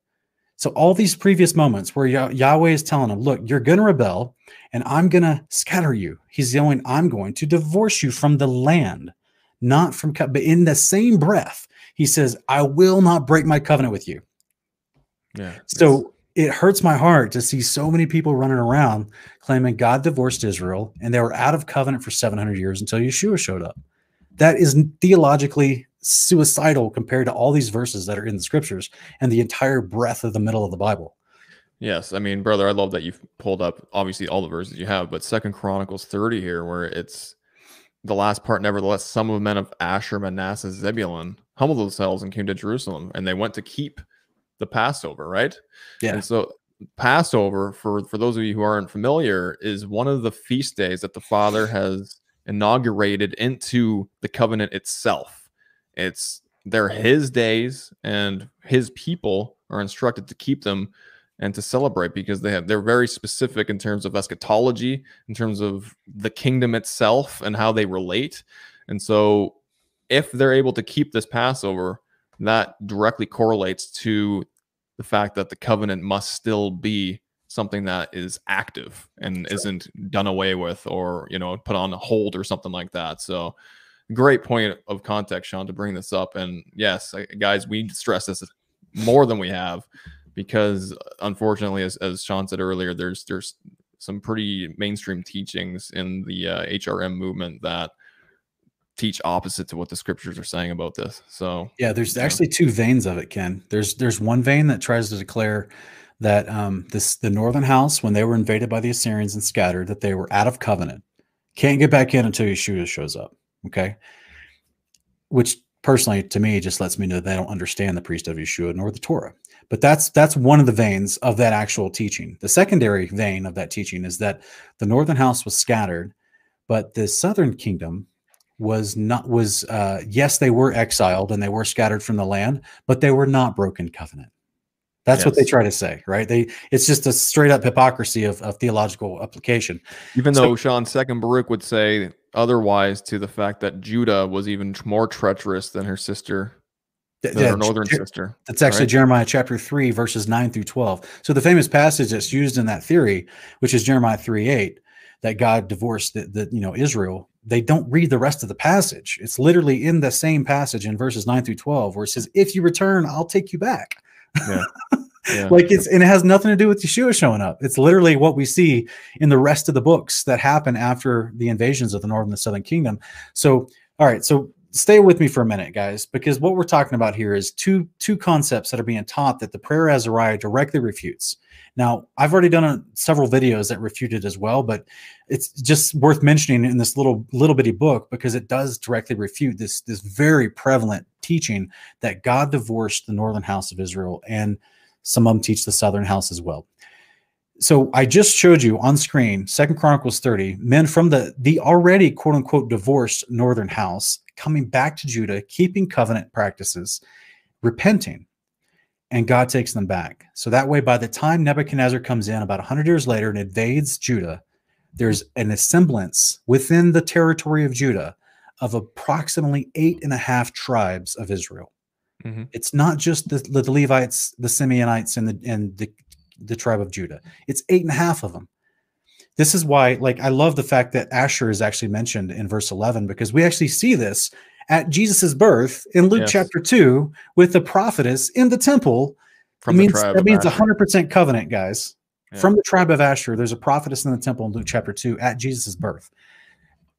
So all these previous moments where Yahweh is telling him, look, you're going to rebel and I'm going to scatter you. He's going, I'm going to divorce you from the land, not from, but in the same breath, he says, I will not break my covenant with you. Yeah. So it hurts my heart to see so many people running around claiming God divorced Israel and they were out of covenant for 700 years until Yeshua showed up. That is theologically suicidal compared to all these verses that are in the scriptures and the entire breadth of the middle of the Bible. Yes, I mean, brother, I love that you've pulled up obviously all the verses you have, but Second Chronicles 30 here, where it's the last part, nevertheless, some of the men of Asher, Manasseh, Zebulun humbled themselves and came to Jerusalem, and they went to keep the Passover, right? Yeah. And so Passover, for for those of you who aren't familiar, is one of the feast days that the Father has inaugurated into the covenant itself. It's they're his days, and his people are instructed to keep them and to celebrate because they have they're very specific in terms of eschatology, in terms of the kingdom itself and how they relate. And so if they're able to keep this Passover, that directly correlates to the fact that the covenant must still be something that is active and sure. isn't done away with or you know put on hold or something like that so great point of context, Sean, to bring this up. And yes, guys, we stress this more than we have because unfortunately, as, as Sean said earlier, there's there's some pretty mainstream teachings in the uh, HRM movement that teach opposite to what the scriptures are saying about this. So yeah, there's actually two veins of it, Ken. There's there's one vein that tries to declare that um, this the northern house when they were invaded by the Assyrians and scattered that they were out of covenant, can't get back in until Yeshua shows up. Okay. Which personally to me just lets me know they don't understand the priest of Yeshua nor the Torah. But that's that's one of the veins of that actual teaching. The secondary vein of that teaching is that the northern house was scattered, but the southern kingdom was not was uh yes they were exiled and they were scattered from the land, but they were not broken covenant. That's yes. what they try to say, right? They it's just a straight up hypocrisy of, of theological application. Even so, though Sean Second Baruch would say otherwise to the fact that Judah was even more treacherous than her sister, than yeah, her northern Jer- sister. That's actually right? Jeremiah chapter three, verses nine through twelve. So the famous passage that's used in that theory, which is Jeremiah three eight, that God divorced the, the you know Israel. They don't read the rest of the passage. It's literally in the same passage in verses nine through twelve, where it says, "If you return, I'll take you back." Yeah. [laughs] Yeah. like it's and it has nothing to do with Yeshua showing up. It's literally what we see in the rest of the books that happen after the invasions of the northern and the southern kingdom. So, all right, so stay with me for a minute, guys, because what we're talking about here is two two concepts that are being taught that the prayer Azariah directly refutes. Now, I've already done a, several videos that refute it as well, but it's just worth mentioning in this little little bitty book because it does directly refute this this very prevalent teaching that God divorced the northern house of Israel, and some of them teach the southern house as well. So I just showed you on screen, Second Chronicles 30, men from the the already quote unquote divorced northern house coming back to Judah, keeping covenant practices, repenting, and God takes them back. So that way, by the time Nebuchadnezzar comes in about 100 years later and invades Judah, there's an semblance within the territory of Judah of approximately eight and a half tribes of Israel. Mhm. It's not just the, the Levites, the Simeonites, and the and the, the tribe of Judah. It's eight and a half of them. This is why, like, I love the fact that Asher is actually mentioned in verse 11 because we actually see this at Jesus's birth in Luke Yes. chapter 2 with the prophetess in the temple. From it the means, tribe that means 100% covenant, guys. Yeah. From the tribe of Asher, there's a prophetess in the temple in Luke chapter 2 at Jesus' birth.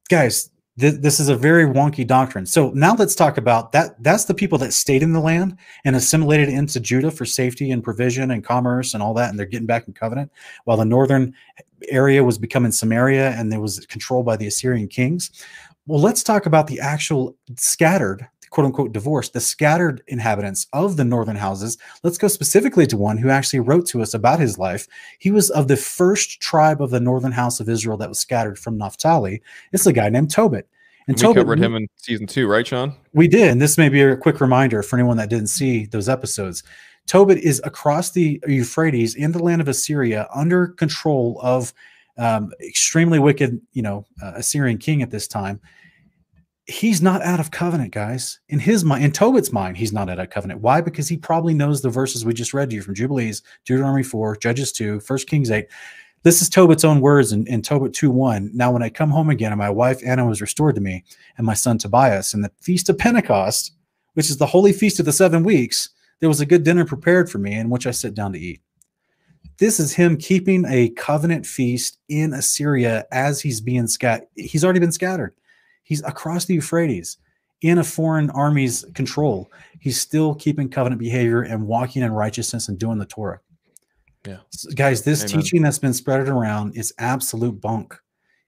Guys, th- this is a very wonky doctrine. So now let's talk about that. That's the people that stayed in the land and assimilated into Judah for safety and provision and commerce and all that. And they're getting back in covenant while the northern area was becoming Samaria and there was controlled by the Assyrian kings. Well, let's talk about the actual scattered, quote unquote, divorced, the scattered inhabitants of the northern houses. Let's go specifically to one who actually wrote to us about his life. He was of the first tribe of the northern house of Israel that was scattered from Naphtali. It's a guy named Tobit. And we Tobit, covered him in season two, right, Sean? we did, and this may be a quick reminder for anyone that didn't see those episodes. Tobit is across the Euphrates in the land of Assyria, under control of um, extremely wicked, you know, uh, Assyrian king at this time. He's not out of covenant, guys. In his mind, in Tobit's mind, he's not out of covenant. Why? Because he probably knows the verses we just read to you from Jubilees, Deuteronomy 4, Judges 2, 1 Kings 8. This is Tobit's own words in, in Tobit 2 1. Now, when I come home again, and my wife Anna was restored to me, and my son Tobias, and the feast of Pentecost, which is the holy feast of the seven weeks, there was a good dinner prepared for me in which I sit down to eat. This is him keeping a covenant feast in Assyria as he's being scattered. He's already been scattered. He's across the Euphrates in a foreign army's control. He's still keeping covenant behavior and walking in righteousness and doing the Torah. Yeah. S- guys, this Amen. teaching that's been spread around is absolute bunk.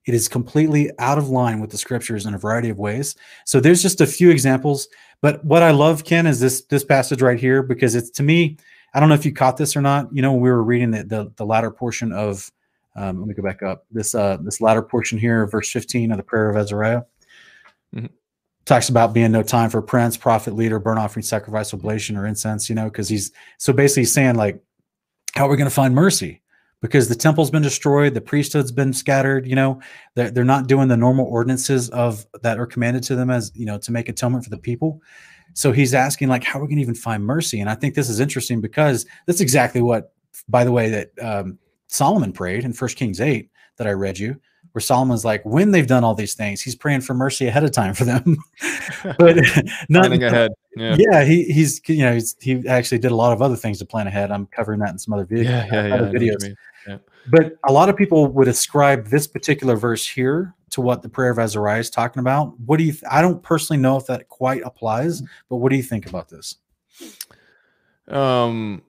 It is completely out of line with the scriptures in a variety of ways. So there's just a few examples. But what I love, Ken, is this this passage right here because it's to me. I don't know if you caught this or not. You know, when we were reading the the, the latter portion of. Um, let me go back up. This uh this latter portion here, verse 15 of the prayer of Azariah, Mhm. talks about being no time for prince, prophet, leader, burnt offering, sacrifice, oblation, or incense. You know, because he's so basically he's saying like, how are we going to find mercy? Because the temple's been destroyed, the priesthood's been scattered. You know, they're, they're not doing the normal ordinances of that are commanded to them as you know to make atonement for the people so he's asking like how are we going to even find mercy and i think this is interesting because that's exactly what by the way that um, solomon prayed in first kings 8 that i read you where solomon's like when they've done all these things he's praying for mercy ahead of time for them [laughs] but [laughs] not ahead. Yeah. yeah he, he's you know he's, he actually did a lot of other things to plan ahead i'm covering that in some other videos Yeah, yeah, yeah. Other know videos mean. but a lot of people would ascribe this particular verse here to what the prayer of Azariah is talking about. What do you? Th- I don't personally know if that quite applies, but what do you think about this? Um,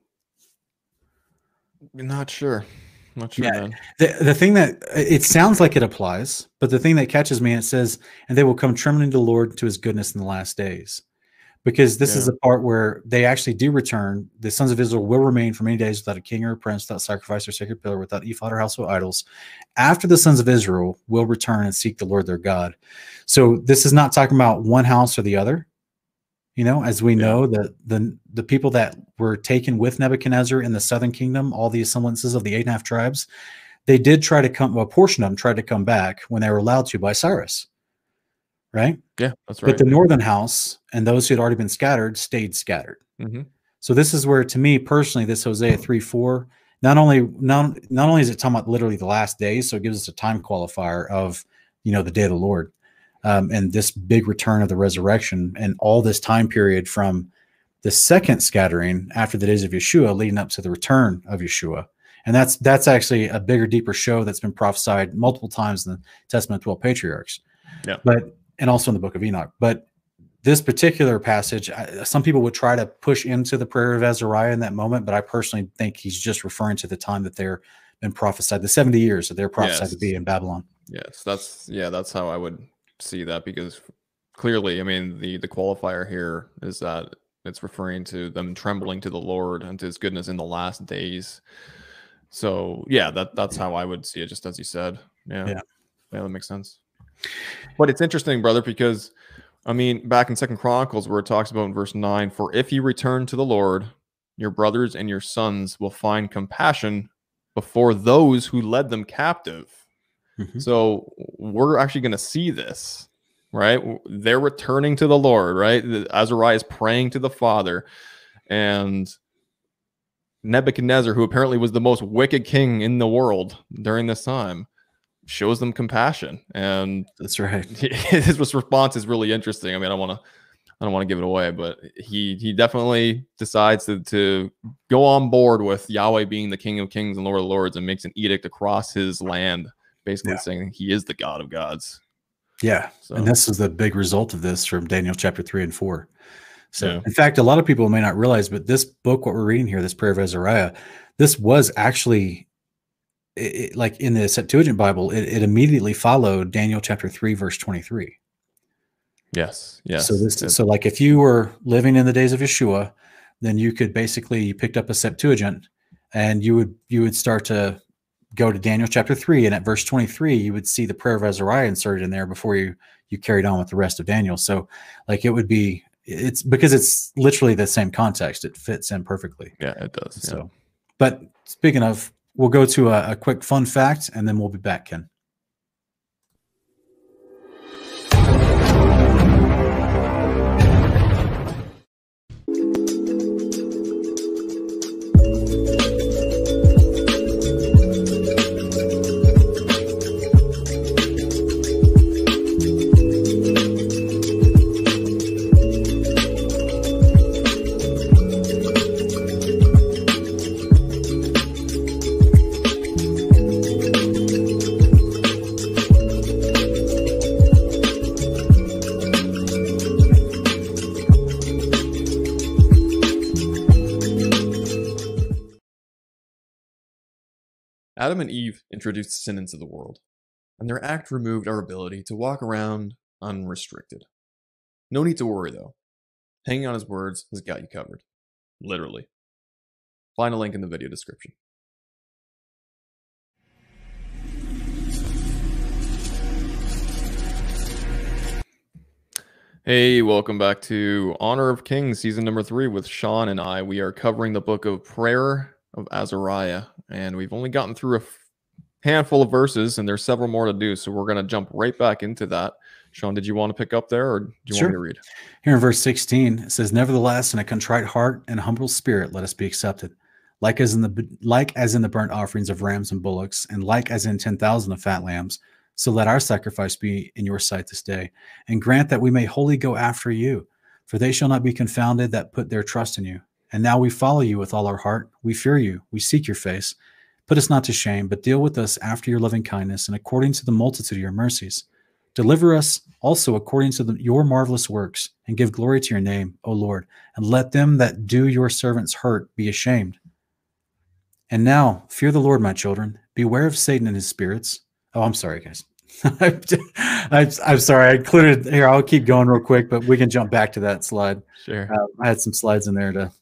not sure. Not sure, Yeah. The the thing that it sounds like it applies, but the thing that catches me, it says, "And they will come trembling to the Lord to His goodness in the last days." Because this is the part where they actually do return. The sons of Israel will remain for many days without a king or a prince, without sacrifice or sacred pillar, without ephod or household idols. After the sons of Israel will return and seek the Lord their God. So this is not talking about one house or the other. You know, as we Yeah. know, the the the people that were taken with Nebuchadnezzar in the southern kingdom, all the assemblances of the eight and a half tribes, they did try to come. Well, a portion of them tried to come back when they were allowed to by Cyrus, right? Yeah, that's right. But the northern house and those who had already been scattered stayed scattered. Mhm. So this is where, to me personally, this Hosea three four not only not not only is it talking about literally the last days, so it gives us a time qualifier of you know the day of the Lord, um, and this big return of the resurrection, and all this time period from the second scattering after the days of Yeshua, leading up to the return of Yeshua, and that's that's actually a bigger, deeper show that's been prophesied multiple times in the Testament of twelve patriarchs. Yeah. but and also in the book of Enoch, but this particular passage, I, some people would try to push into the prayer of Azariah in that moment, but I personally think he's just referring to the time that they're been prophesied, the 70 years that they're prophesied to be in Babylon. Yes, that's yeah, that's how I would see that because clearly, I mean, the the qualifier here is that it's referring to them trembling to the Lord and to His goodness in the last days. So yeah, that that's how I would see it, just as you said. Yeah, Yeah. yeah, that makes sense. But it's interesting, brother, because I mean, back in Second Chronicles, where it talks about in verse nine, for if you return to the Lord, your brothers and your sons will find compassion before those who led them captive. Mhm. So we're actually going to see this, right? They're returning to the Lord, right? Azariah is praying to the Father, and Nebuchadnezzar, who apparently was the most wicked king in the world during this time, shows them compassion, and That's right. [laughs] his response is really interesting. I mean, I want to, I don't want to give it away, but he he definitely decides to to go on board with Yahweh being the King of Kings and Lord of Lords, and makes an edict across his land, basically Yeah. saying he is the God of gods. Yeah. So And this is the big result of this from Daniel chapter three and four. So, Yeah. in fact, a lot of people may not realize, but this book, what we're reading here, this prayer of Azariah, this was actually it, like in the Septuagint Bible, it, it immediately followed Daniel chapter three, verse 23. yes, yes. So this, it- so like if you were living in the days of Yeshua, then you could basically you picked up a Septuagint, and you would you would start to go to Daniel chapter three, and at verse twenty three, you would see the prayer of Azariah inserted in there before you you carried on with the rest of Daniel. So like it would be it's because it's literally the same context; it fits in perfectly. yeah, it does. yeah. So, but speaking of, we'll go to a, a quick fun fact, and then we'll be back, Ken. Adam and Eve introduced sin into the world, and their act removed our ability to walk around unrestricted. No need to worry though. Hanging on his words has got you covered. Literally. Find a link in the video description. Hey, welcome back to Honor of Kings, season number three with Sean and I. We are covering the book of Prayer of Azariah, and we've only gotten through a handful of verses, and there's several more to do. So we're going to jump right back into that. Sean, did you want to pick up there, or do you want me to read? Here in verse 16, it says, Nevertheless, in a contrite heart and humble spirit, let us be accepted. Like as in the like as in the burnt offerings of rams and bullocks, and like as in ten thousand of fat lambs, so let our sacrifice be in your sight this day, and grant that we may wholly go after you, for they shall not be confounded that put their trust in you. And now we follow you with all our heart. We fear you. We seek your face. Put us not to shame, but deal with us after your loving kindness and according to the multitude of your mercies. Deliver us also according to the, your marvelous works, and give glory to your name, O Lord, and let them that do your servants hurt be ashamed. And now, fear the Lord, my children. Beware of Satan and his spirits. Oh, I'm sorry, guys. [laughs] I'm, sorry. I included here. I'll keep going real quick, but we can jump back to that slide. Sure. Uh, I had some slides in there to,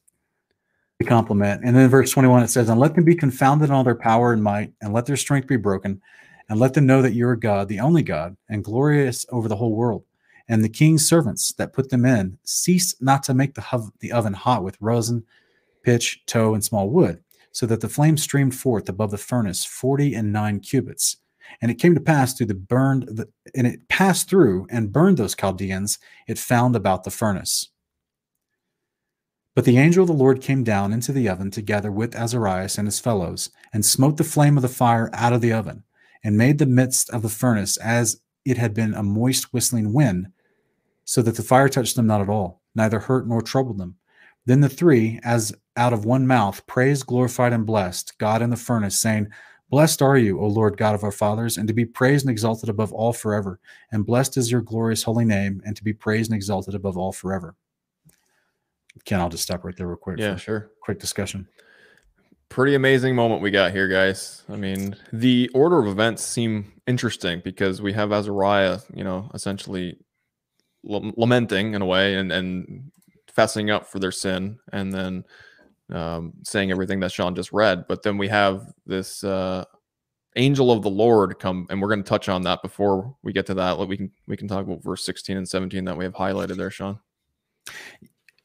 to compliment. And then verse 21, it says, And let them be confounded in all their power and might, and let their strength be broken, and let them know that you are God, the only God, and glorious over the whole world. And the king's servants that put them in cease not to make the, hov- the oven hot with rosin, pitch, tow, and small wood, so that the flame streamed forth above the furnace forty and nine cubits. And it came to pass through the burned, the, and it passed through and burned those Chaldeans it found about the furnace. But the angel of the Lord came down into the oven together with Azarias and his fellows, and smote the flame of the fire out of the oven, and made the midst of the furnace as it had been a moist whistling wind, so that the fire touched them not at all, neither hurt nor troubled them. Then the three, as out of one mouth, praised, glorified, and blessed God in the furnace, saying, Blessed are you, O Lord God of our fathers, and to be praised and exalted above all forever. And blessed is your glorious holy name, and to be praised and exalted above all forever. Ken, I'll just stop right there real quick Yeah, sure. quick discussion. Pretty amazing moment we got here, guys. I mean, the order of events seem interesting because we have Azariah, you know, essentially l- lamenting in a way and and fessing up for their sin, and then um, saying everything that Sean just read. But then we have this uh, angel of the Lord come, and we're going to touch on that before we get to that. Like we can we can talk about verse sixteen and seventeen that we have highlighted there, Sean.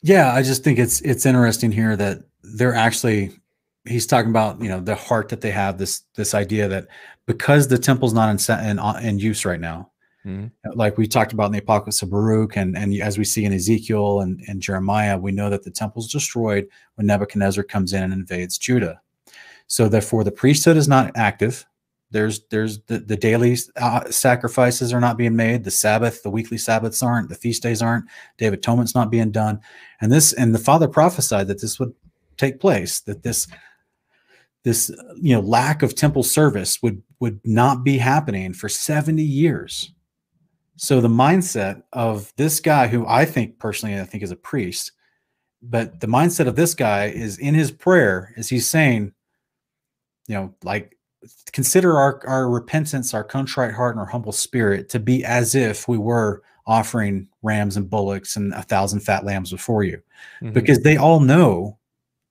Yeah, I just think it's it's interesting here that they're actually he's talking about you know the heart that they have this this idea that because the temple's not in in, uh, in use right now Mhm. like we talked about in the apocalypse of baruch and and as we see in ezekiel and, and jeremiah we know that the temple's destroyed when nebuchadnezzar comes in and invades judah so therefore the priesthood is not active there's there's the, the daily uh, sacrifices are not being made. The sabbath the weekly sabbaths aren't the feast days aren't. Day of atonement's not being done. And this and the father prophesied that this would take place that this this you know lack of temple service would would not be happening for 70 years. So the mindset of this guy who i think personally i think is a priest but the mindset of this guy is in his prayer is he's saying you know like consider our our repentance our contrite heart and our humble spirit to be as if we were offering rams and bullocks and a thousand fat lambs before you Mhm. because they all know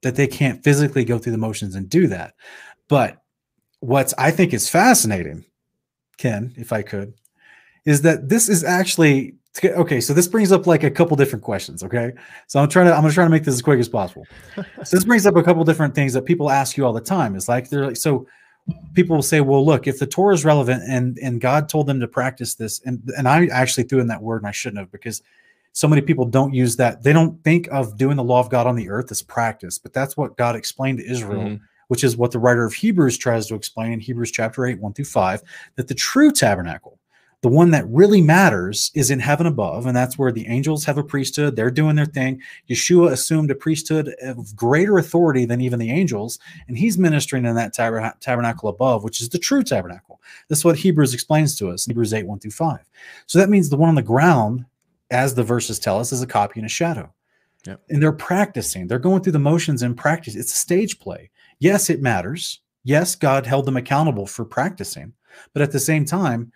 that they can't physically go through the motions and do that. But what's I think is fascinating, Ken, if I could, is that this is actually okay. So this brings up like a couple different questions. Okay, so I'm trying to I'm gonna try to make this as quick as possible. [laughs] so this brings up a couple different things that people ask you all the time. It's like they're like so. People will say, "Well, look, if the Torah is relevant and and God told them to practice this," and and I actually threw in that word and I shouldn't have because so many people don't use that. They don't think of doing the law of God on the earth as practice, but that's what God explained to Israel, Mhm. which is what the writer of Hebrews tries to explain in Hebrews chapter 8, 1 through 5, that the true tabernacle, the one that really matters, is in heaven above. And that's where the angels have a priesthood. They're doing their thing. Yeshua assumed a priesthood of greater authority than even the angels, and he's ministering in that taber- tabernacle above, which is the true tabernacle. That's what Hebrews explains to us, Hebrews 8, 1 through 5. So that means the one on the ground as the verses tell us, is a copy and a shadow. Yep. And they're practicing, they're going through the motions in practice. It's a stage play. Yes, it matters. Yes, God held them accountable for practicing. But at the same time,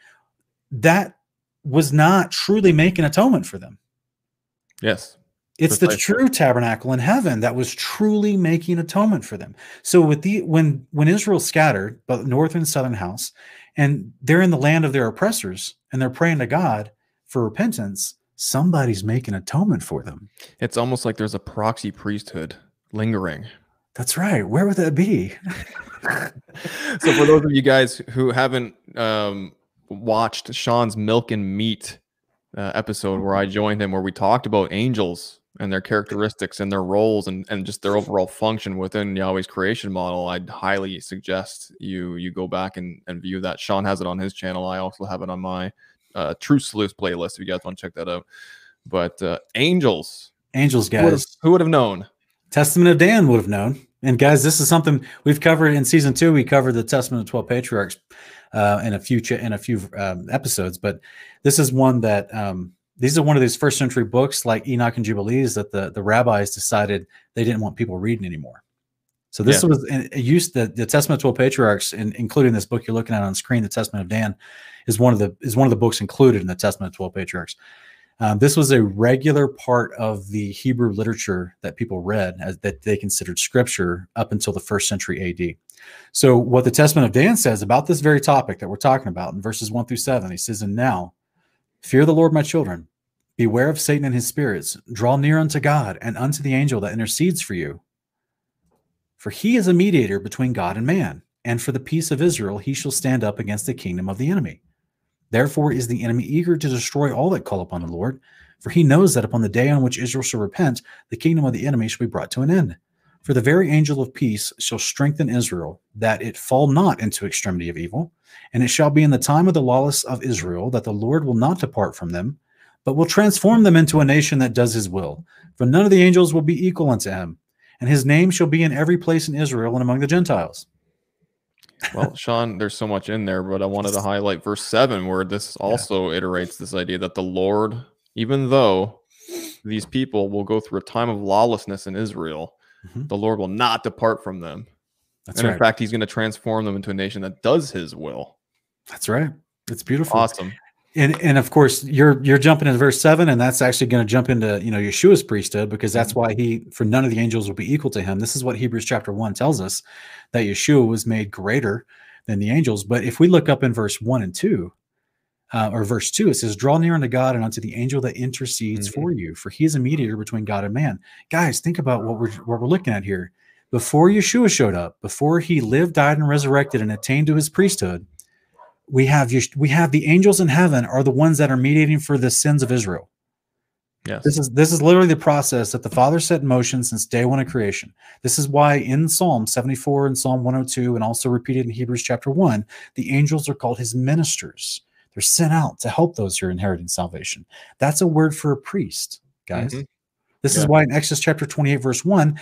that was not truly making atonement for them. Yes. It's the true tabernacle in heaven that was truly making atonement for them. So with the when when Israel scattered, both north and southern house, and they're in the land of their oppressors, and they're praying to God for repentance, somebody's making atonement for them. It's almost like there's a proxy priesthood lingering. That's right. Where would that be? [laughs] so for those of you guys who haven't um, watched Sean's milk and meat uh, episode where I joined him, where we talked about angels and their characteristics and their roles and, and just their overall function within Yahweh's creation model, I'd highly suggest you you go back and, and view that. Sean has it on his channel. I also have it on my uh, True Sleuth playlist if you guys want to check that out. But uh, angels, Angels, who would, have, guys. who would have known? Testament of Dan would have known. And guys, this is something we've covered in season two. We covered the Testament of Twelve Patriarchs uh, in a few ch- in a few um, episodes, but this is one that um, these are one of these first century books like Enoch and Jubilees that the the rabbis decided they didn't want people reading anymore. So this Yeah. was and used the, the Testament of Twelve Patriarchs, in, including this book you're looking at on screen, the Testament of Dan, is one of the is one of the books included in the Testament of Twelve Patriarchs. Um, this was a regular part of the Hebrew literature that people read as that they considered scripture up until the first century AD. So, what the Testament of Dan says about this very topic that we're talking about in verses one through seven, he says, And now, fear the Lord, my children, beware of Satan and his spirits, draw near unto God and unto the angel that intercedes for you. For he is a mediator between God and man, and for the peace of Israel he shall stand up against the kingdom of the enemy. Therefore is the enemy eager to destroy all that call upon the Lord, for he knows that upon the day on which Israel shall repent, the kingdom of the enemy shall be brought to an end. For the very angel of peace shall strengthen Israel, that it fall not into extremity of evil. And it shall be in the time of the lawless of Israel that the Lord will not depart from them, but will transform them into a nation that does his will. For none of the angels will be equal unto him, and his name shall be in every place in Israel and among the Gentiles. Well, Sean, there's so much in there, but I wanted to highlight verse seven, where this also iterates this idea that the Lord, even though these people will go through a time of lawlessness in Israel, Mhm. the Lord will not depart from them. That's and right. in fact, He's going to transform them into a nation that does His will. That's right. It's beautiful. Awesome. And and of course you're you're jumping into verse seven, and that's actually going to jump into you know Yeshua's priesthood because that's why he for none of the angels will be equal to him. This is what Hebrews chapter one tells us that Yeshua was made greater than the angels. But if we look up in verse one and two, uh, or verse two, it says, "Draw near unto God and unto the angel that intercedes Mhm. for you, for he is a mediator between God and man." Guys, think about what we're what we're looking at here. before Yeshua showed up, before he lived, died, and resurrected and attained to his priesthood, we have we have the angels in heaven are the ones that are mediating for the sins of Israel. Yes. This is this is literally the process that the Father set in motion since day one of creation. This is why in Psalm 74 and Psalm 102 and also repeated in Hebrews chapter 1, the angels are called his ministers. They're sent out to help those who are inheriting salvation. That's a word for a priest, guys. Mhm. This is why in Exodus chapter 28 verse 1,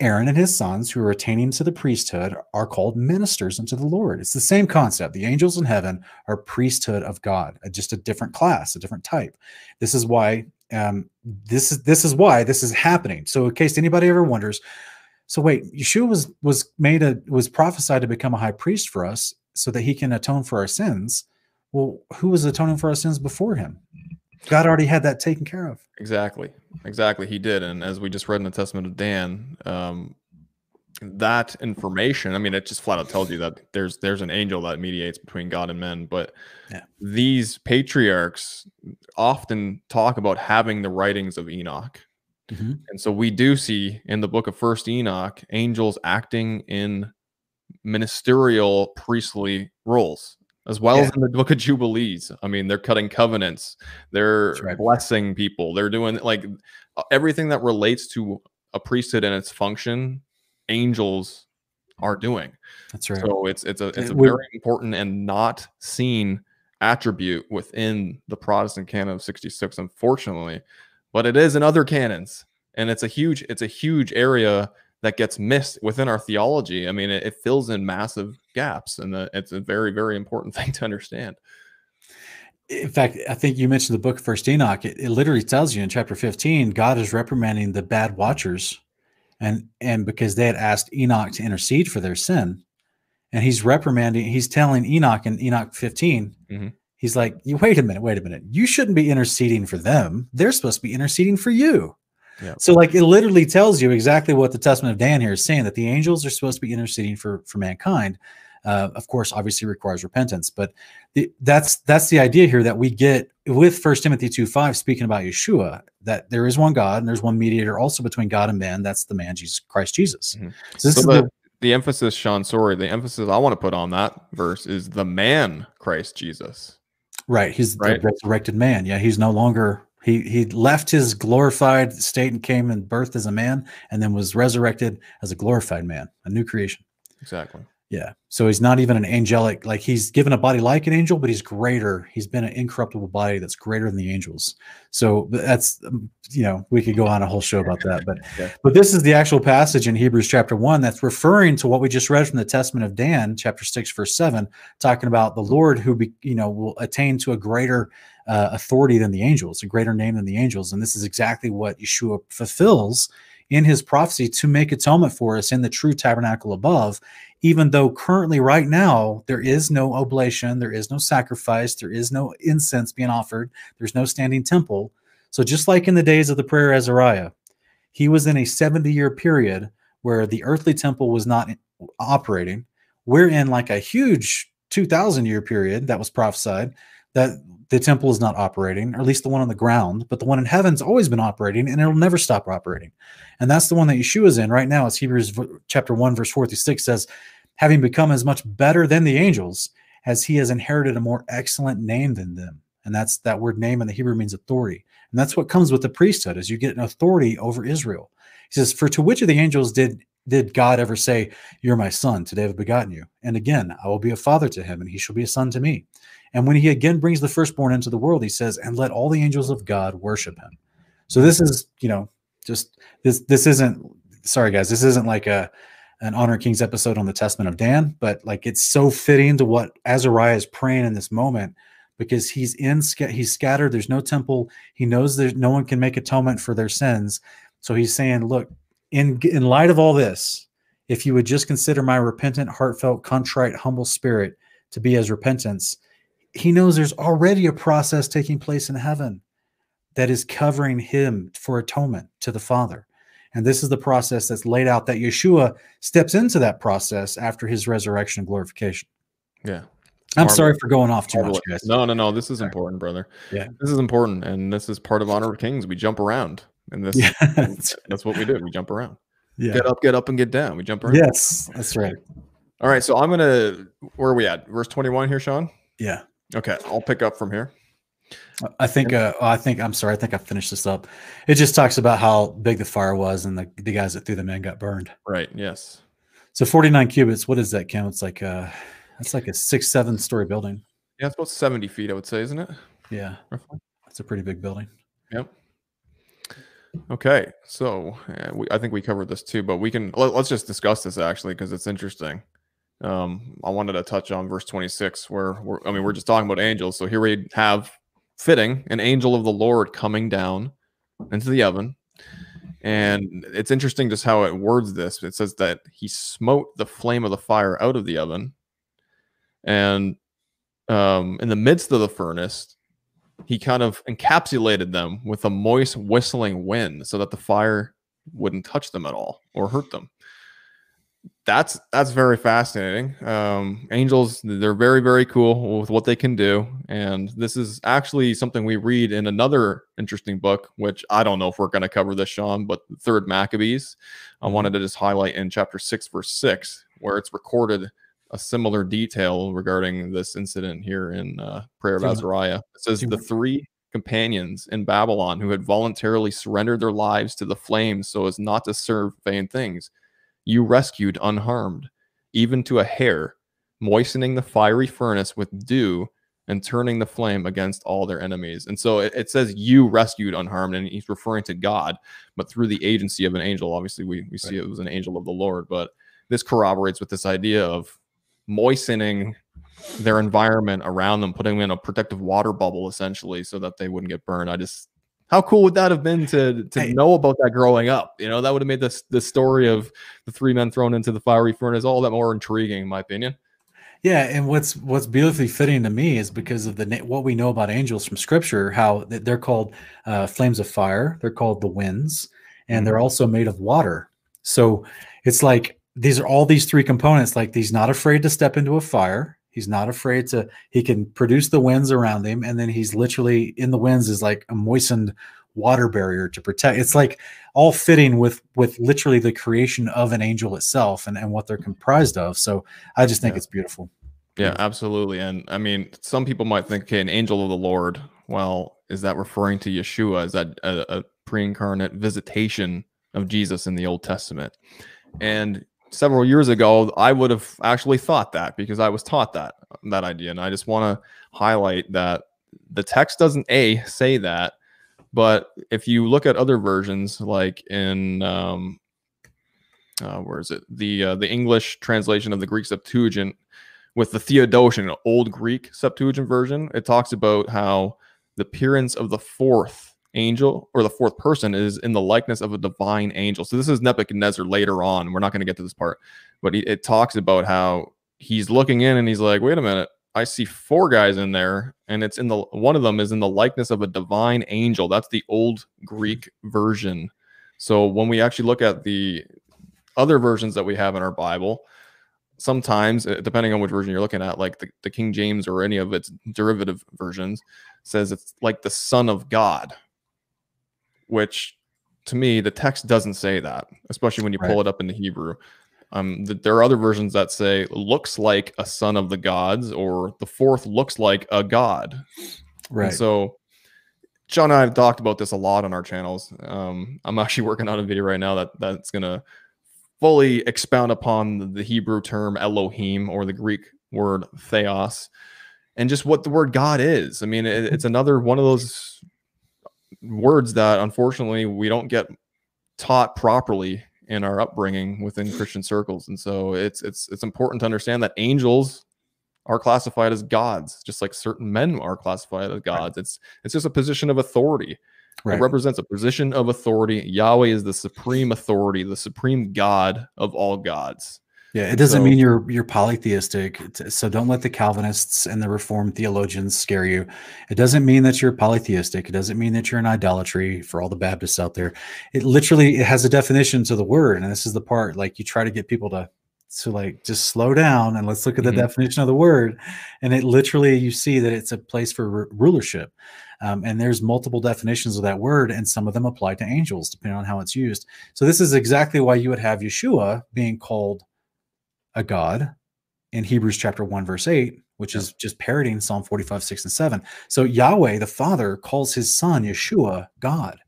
Aaron and his sons who are attaining to the priesthood are called ministers unto the Lord. It's the same concept. The angels in heaven are priesthood of God, uh, just a different class, a different type. This is why um, this is this is why this is happening. So, in case anybody ever wonders, so wait, Yeshua was was made a was prophesied to become a high priest for us so that he can atone for our sins. Well, who was atoning for our sins before him? God already had that taken care of. Exactly. Exactly. He did. And as we just read in the Testament of Dan, um, that information, I mean, it just flat out tells you that there's there's an angel that mediates between God and men. But Yeah. these patriarchs often talk about having the writings of Enoch. Mhm. And so we do see in the book of First Enoch angels acting in ministerial priestly roles, as well as in the book of Jubilees. I mean, they're cutting covenants, they're right. blessing people, they're doing like everything that relates to a priesthood and its function. Angels are doing That's right. so it's it's a it's a very important and not seen attribute within the Protestant canon of 66, unfortunately, but it is in other canons, and it's a huge it's a huge area that gets missed within our theology. I mean, it, it fills in massive gaps, and uh, it's a very very important [laughs] thing to understand. in fact, I think you mentioned the book First Enoch. It, it literally tells you in chapter 15, God is reprimanding the bad watchers, and and because they had asked Enoch to intercede for their sin, and he's reprimanding. He's telling Enoch in Enoch 15, Mhm. he's like, "You wait a minute, wait a minute. You shouldn't be interceding for them. They're supposed to be interceding for you." Yeah. So, like, it literally tells you exactly what the Testament of Dan here is saying that the angels are supposed to be interceding for for mankind. Uh, of course, obviously requires repentance, but the, that's that's the idea here that we get with First Timothy two five, speaking about Yeshua, that there is one God and there's one mediator also between God and man. That's the man Jesus Christ Jesus. Mhm. So this So is the, the, the emphasis, Sean, sorry, the emphasis I want to put on that verse is the man Christ Jesus. right. He's Right. the resurrected man. Yeah, he's no longer he he left his glorified state and came and birthed as a man, and then was resurrected as a glorified man, a new creation. Exactly. Yeah. So he's not even an angelic, like he's given a body like an angel, but he's greater. He's been an incorruptible body that's greater than the angels. So that's, um, you know, we could go on a whole show about that. But, [laughs] Yeah. but this is the actual passage in Hebrews chapter one that's referring to what we just read from the Testament of Dan, chapter six, verse seven, talking about the Lord who, be, you know, will attain to a greater uh, authority than the angels, a greater name than the angels. And this is exactly what Yeshua fulfills in his prophecy to make atonement for us in the true tabernacle above even though currently right now there is no oblation there is no sacrifice there is no incense being offered there's no standing temple. So just like in the days of the prayer azariah he was in a 70 year period where the earthly temple was not operating we're in like a huge 2000 year period that was prophesied that the temple is not operating or at least the one on the ground but the one in heaven's always been operating and it'll never stop operating. And that's the one that yeshua is in right now. As hebrews chapter 1 verse 4 through 6 says having become as much better than the angels as he has inherited a more excellent name than them. And that's that word name in the hebrew means authority. And that's what comes with the priesthood is you get an authority over israel. He says for to which of the angels did did god ever say you're my son today i've begotten you. And again i will be a father to him and he shall be a son to me and when he again brings the firstborn into the world he says and let all the angels of god worship him. So this is you know just this this isn't sorry guys this isn't like a an honor kings episode on the testament of dan but like it's so fitting to what azariah is praying in this moment because he's in he's scattered there's no temple he knows there's no one can make atonement for their sins. So he's saying look in in light of all this if you would just consider my repentant heartfelt contrite humble spirit to be as repentance he knows there's already a process taking place in heaven that is covering him for atonement to the father and this is the process that's laid out that yeshua steps into that process after his resurrection and glorification Yeah. i'm Marvel- sorry for going off too much guys No, no, no. This is important, brother. Yeah. This is important. And this is part of Honor of Kings. We jump around. And this Yeah. [laughs] that's what we do. We jump around. Yeah. Get up, get up, and get down. We jump around. Yes, that's right. All right. So I'm gonna. Where are we at? Verse 21 here, Sean. Yeah. Okay, I'll pick up from here. I think uh, I think I'm sorry. I think I finished this up. It just talks about how big the fire was and the, the guys that threw them in got burned. Right. Yes. So 49 cubits. What is that, Ken? It's like uh that's like a six, seven story building. Yeah, it's about 70 feet, I would say, isn't it? Yeah, Roughly. it's a pretty big building. Yep. Okay, so uh, we, I think we covered this too, but we can let, us just discuss this actually because it's interesting. Um, I wanted to touch on verse 26, where we're, I mean, we're just talking about angels. So here we have fitting an angel of the Lord coming down into the oven. And it's interesting just how it words this. It says that he smote the flame of the fire out of the oven. And um, in the midst of the furnace, he kind of encapsulated them with a moist whistling wind so that the fire wouldn't touch them at all or hurt them that's that's very fascinating. Um angels they're very very cool with what they can do. And this is actually something we read in another interesting book which i don't know if we're going to cover this sean but third maccabees. I wanted to just highlight in chapter 6 verse 6 where it's recorded a similar detail regarding this incident here in uh, prayer of azariah. It says the three companions in babylon who had voluntarily surrendered their lives to the flames so as not to serve vain things you rescued unharmed, even to a hair, moistening the fiery furnace with dew and turning the flame against all their enemies. And so it, it says you rescued unharmed, and he's referring to God, but through the agency of an angel. Obviously, we, we see it was an angel of the Lord, but this corroborates with this idea of moistening their environment around them, putting them in a protective water bubble essentially so that they wouldn't get burned. I just how cool would that have been to to Hey. know about that growing up? You know, that would have made this the story of the three men thrown into the fiery furnace all that more intriguing, in my opinion. Yeah, and what's what's beautifully fitting to me is because of the what we know about angels from Scripture, how they're called uh, flames of fire, they're called the winds, and they're also made of water. So it's like these are all these three components. Like he's not afraid to step into a fire. He's not afraid to. He can produce the winds around him, and then he's literally in the winds is like a moistened water barrier to protect. It's like all fitting with with literally the creation of an angel itself and and what they're mm-hmm. comprised of. So I just think Yeah. it's beautiful. Yeah, absolutely. And I mean, some people might think, okay, an angel of the Lord. Well, is that referring to Yeshua? Is that a, a pre-incarnate visitation of Jesus in the Old Testament? And several years ago, I would have actually thought that because I was taught that that idea. And I just want to highlight that the text doesn't a say that, but if you look at other versions, like in um, uh, where is it the uh, the English translation of the Greek Septuagint with the Theodotion, an old Greek Septuagint version, it talks about how the appearance of the fourth angel or the fourth person is in the likeness of a divine angel. So this is Nebuchadnezzar later on. We're not going to get to this part, but it talks about how he's looking in and he's like, wait a minute. I see four guys in there, and it's in the one of them is in the likeness of a divine angel. That's the old Greek version. So when we actually look at the other versions that we have in our Bible, sometimes uh, depending on which version you're looking at like the, the king james or any of its derivative versions says it's like the son of god which to me the text doesn't say that especially when you pull it up in the hebrew um th- there are other versions that say looks like a son of the gods or the fourth looks like a god Right. and so Sean and I have talked about this a lot on our channels. Um, I'm actually [laughs] working on a video right now that that's gonna fully expound upon the Hebrew term Elohim or the Greek word theos and just what the word God is. I mean, it, it's another one of those words that unfortunately we don't get taught properly in our upbringing within Christian circles. And so it's it's it's important to understand that angels are classified as gods, just like certain men are classified as gods. It's it's just a position of authority. right. It represents a position of authority. Yahweh is the supreme authority, the supreme God of all gods. Yeah, it doesn't So- mean you're you're polytheistic. So don't let the Calvinists and the Reformed theologians scare you. It doesn't mean that you're polytheistic. It doesn't mean that you're in idolatry for all the Baptists out there. It literally it has a definition to the word, and this is the part like you try to get people to to like just slow down and let's look at the Mhm. definition of the word. And it literally you see that it's a place for ru- rulership. Um, and there's multiple definitions of that word, and some of them apply to angels, depending on how it's used. So this is exactly why you would have Yeshua being called a God in Hebrews chapter 1, verse 8, which is just parodying Psalm 45, 6, and 7. So Yahweh, the Father, calls his son Yeshua God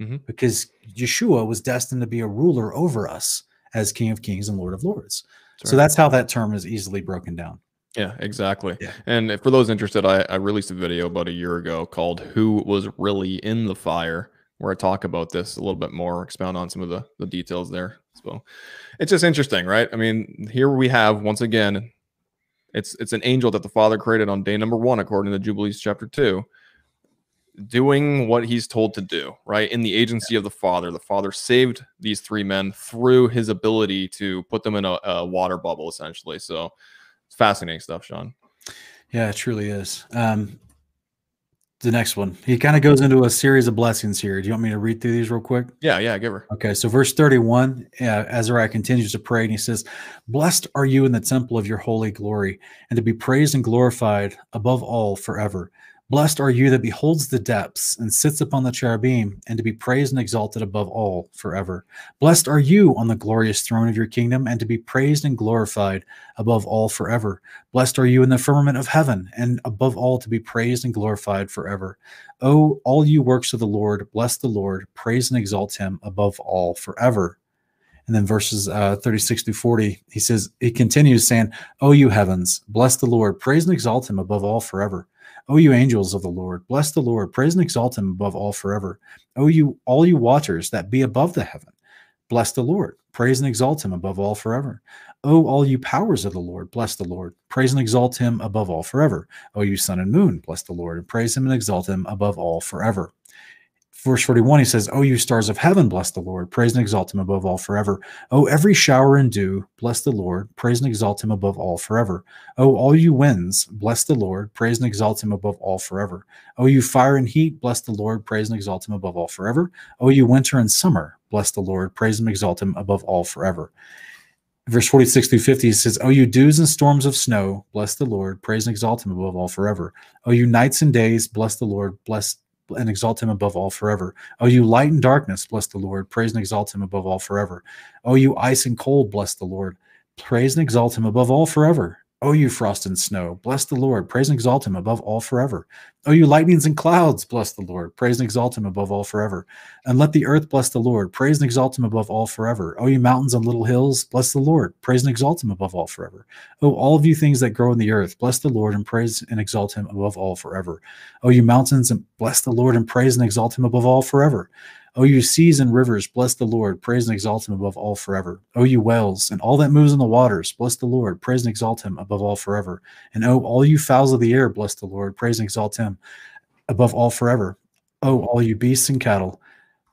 Mhm. because Yeshua was destined to be a ruler over us as King of Kings and Lord of Lords. That's So right. that's how that term is easily broken down. Yeah, exactly. Yeah. And for those interested, I, I released a video about a year ago called Who Was Really in the Fire, where I talk about this a little bit more, expound on some of the, the details there. So it's just interesting, right? I mean, here we have once again, it's it's an angel that the Father created on day number one, according to Jubilees chapter two, doing what he's told to do, right? In the agency of the Father. The Father saved these three men through his ability to put them in a, a water bubble, essentially. So it's fascinating stuff, Sean. Yeah, it truly is. Um, the next one, he kind of goes into a series of blessings here. Do you want me to read through these real quick? Yeah, yeah, give her. Okay, so verse 31, uh, Azariah continues to pray and he says, Blessed are you in the temple of your holy glory, and to be praised and glorified above all forever. Blessed are you that beholds the depths and sits upon the cherubim, and to be praised and exalted above all forever. Blessed are you on the glorious throne of your kingdom, and to be praised and glorified above all forever. Blessed are you in the firmament of heaven, and above all to be praised and glorified forever. O all you works of the Lord, bless the Lord, praise and exalt him above all forever. And then verses uh, 36 through 40, he says, he continues saying, O you heavens, bless the Lord, praise and exalt him above all forever. O you angels of the Lord, bless the Lord, praise and exalt him above all forever. O you all you waters that be above the heaven, bless the Lord, praise and exalt him above all forever. O all you powers of the Lord, bless the Lord, praise and exalt him above all forever. O you sun and moon, bless the Lord, and praise him and exalt him above all forever. Verse 41, he says, O you stars of heaven, bless the Lord, praise and exalt him above all forever. O every shower and dew, bless the Lord, praise and exalt him above all forever. O all you winds, bless the Lord, praise and exalt him above all forever. O you fire and heat, bless the Lord, praise and exalt him above all forever. O you winter and summer, bless the Lord, praise and exalt him above all forever. Verse 46 through 50 he says, O you dews and storms of snow, bless the Lord, praise and exalt him above all forever. O you nights and days, bless the Lord, bless and exalt him above all forever. O you light and darkness, bless the Lord, praise and exalt him above all forever. O you ice and cold, bless the Lord, praise and exalt him above all forever. O you frost and snow, bless the Lord, praise and exalt him above all forever. O you lightnings and clouds, bless the Lord, praise and exalt him above all forever. And let the earth bless the Lord, praise and exalt him above all forever. O you mountains and little hills, bless the Lord, praise and exalt him above all forever. O all of you things that grow in the earth, bless the Lord and praise and exalt him above all forever. O you mountains, and bless the Lord and praise and exalt him above all forever. O you seas and rivers, bless the Lord, praise and exalt him above all forever. O you wells, and all that moves in the waters, bless the Lord, praise and exalt him above all forever. And O all you fowls of the air, bless the Lord, praise and exalt him above all forever. O all you beasts and cattle,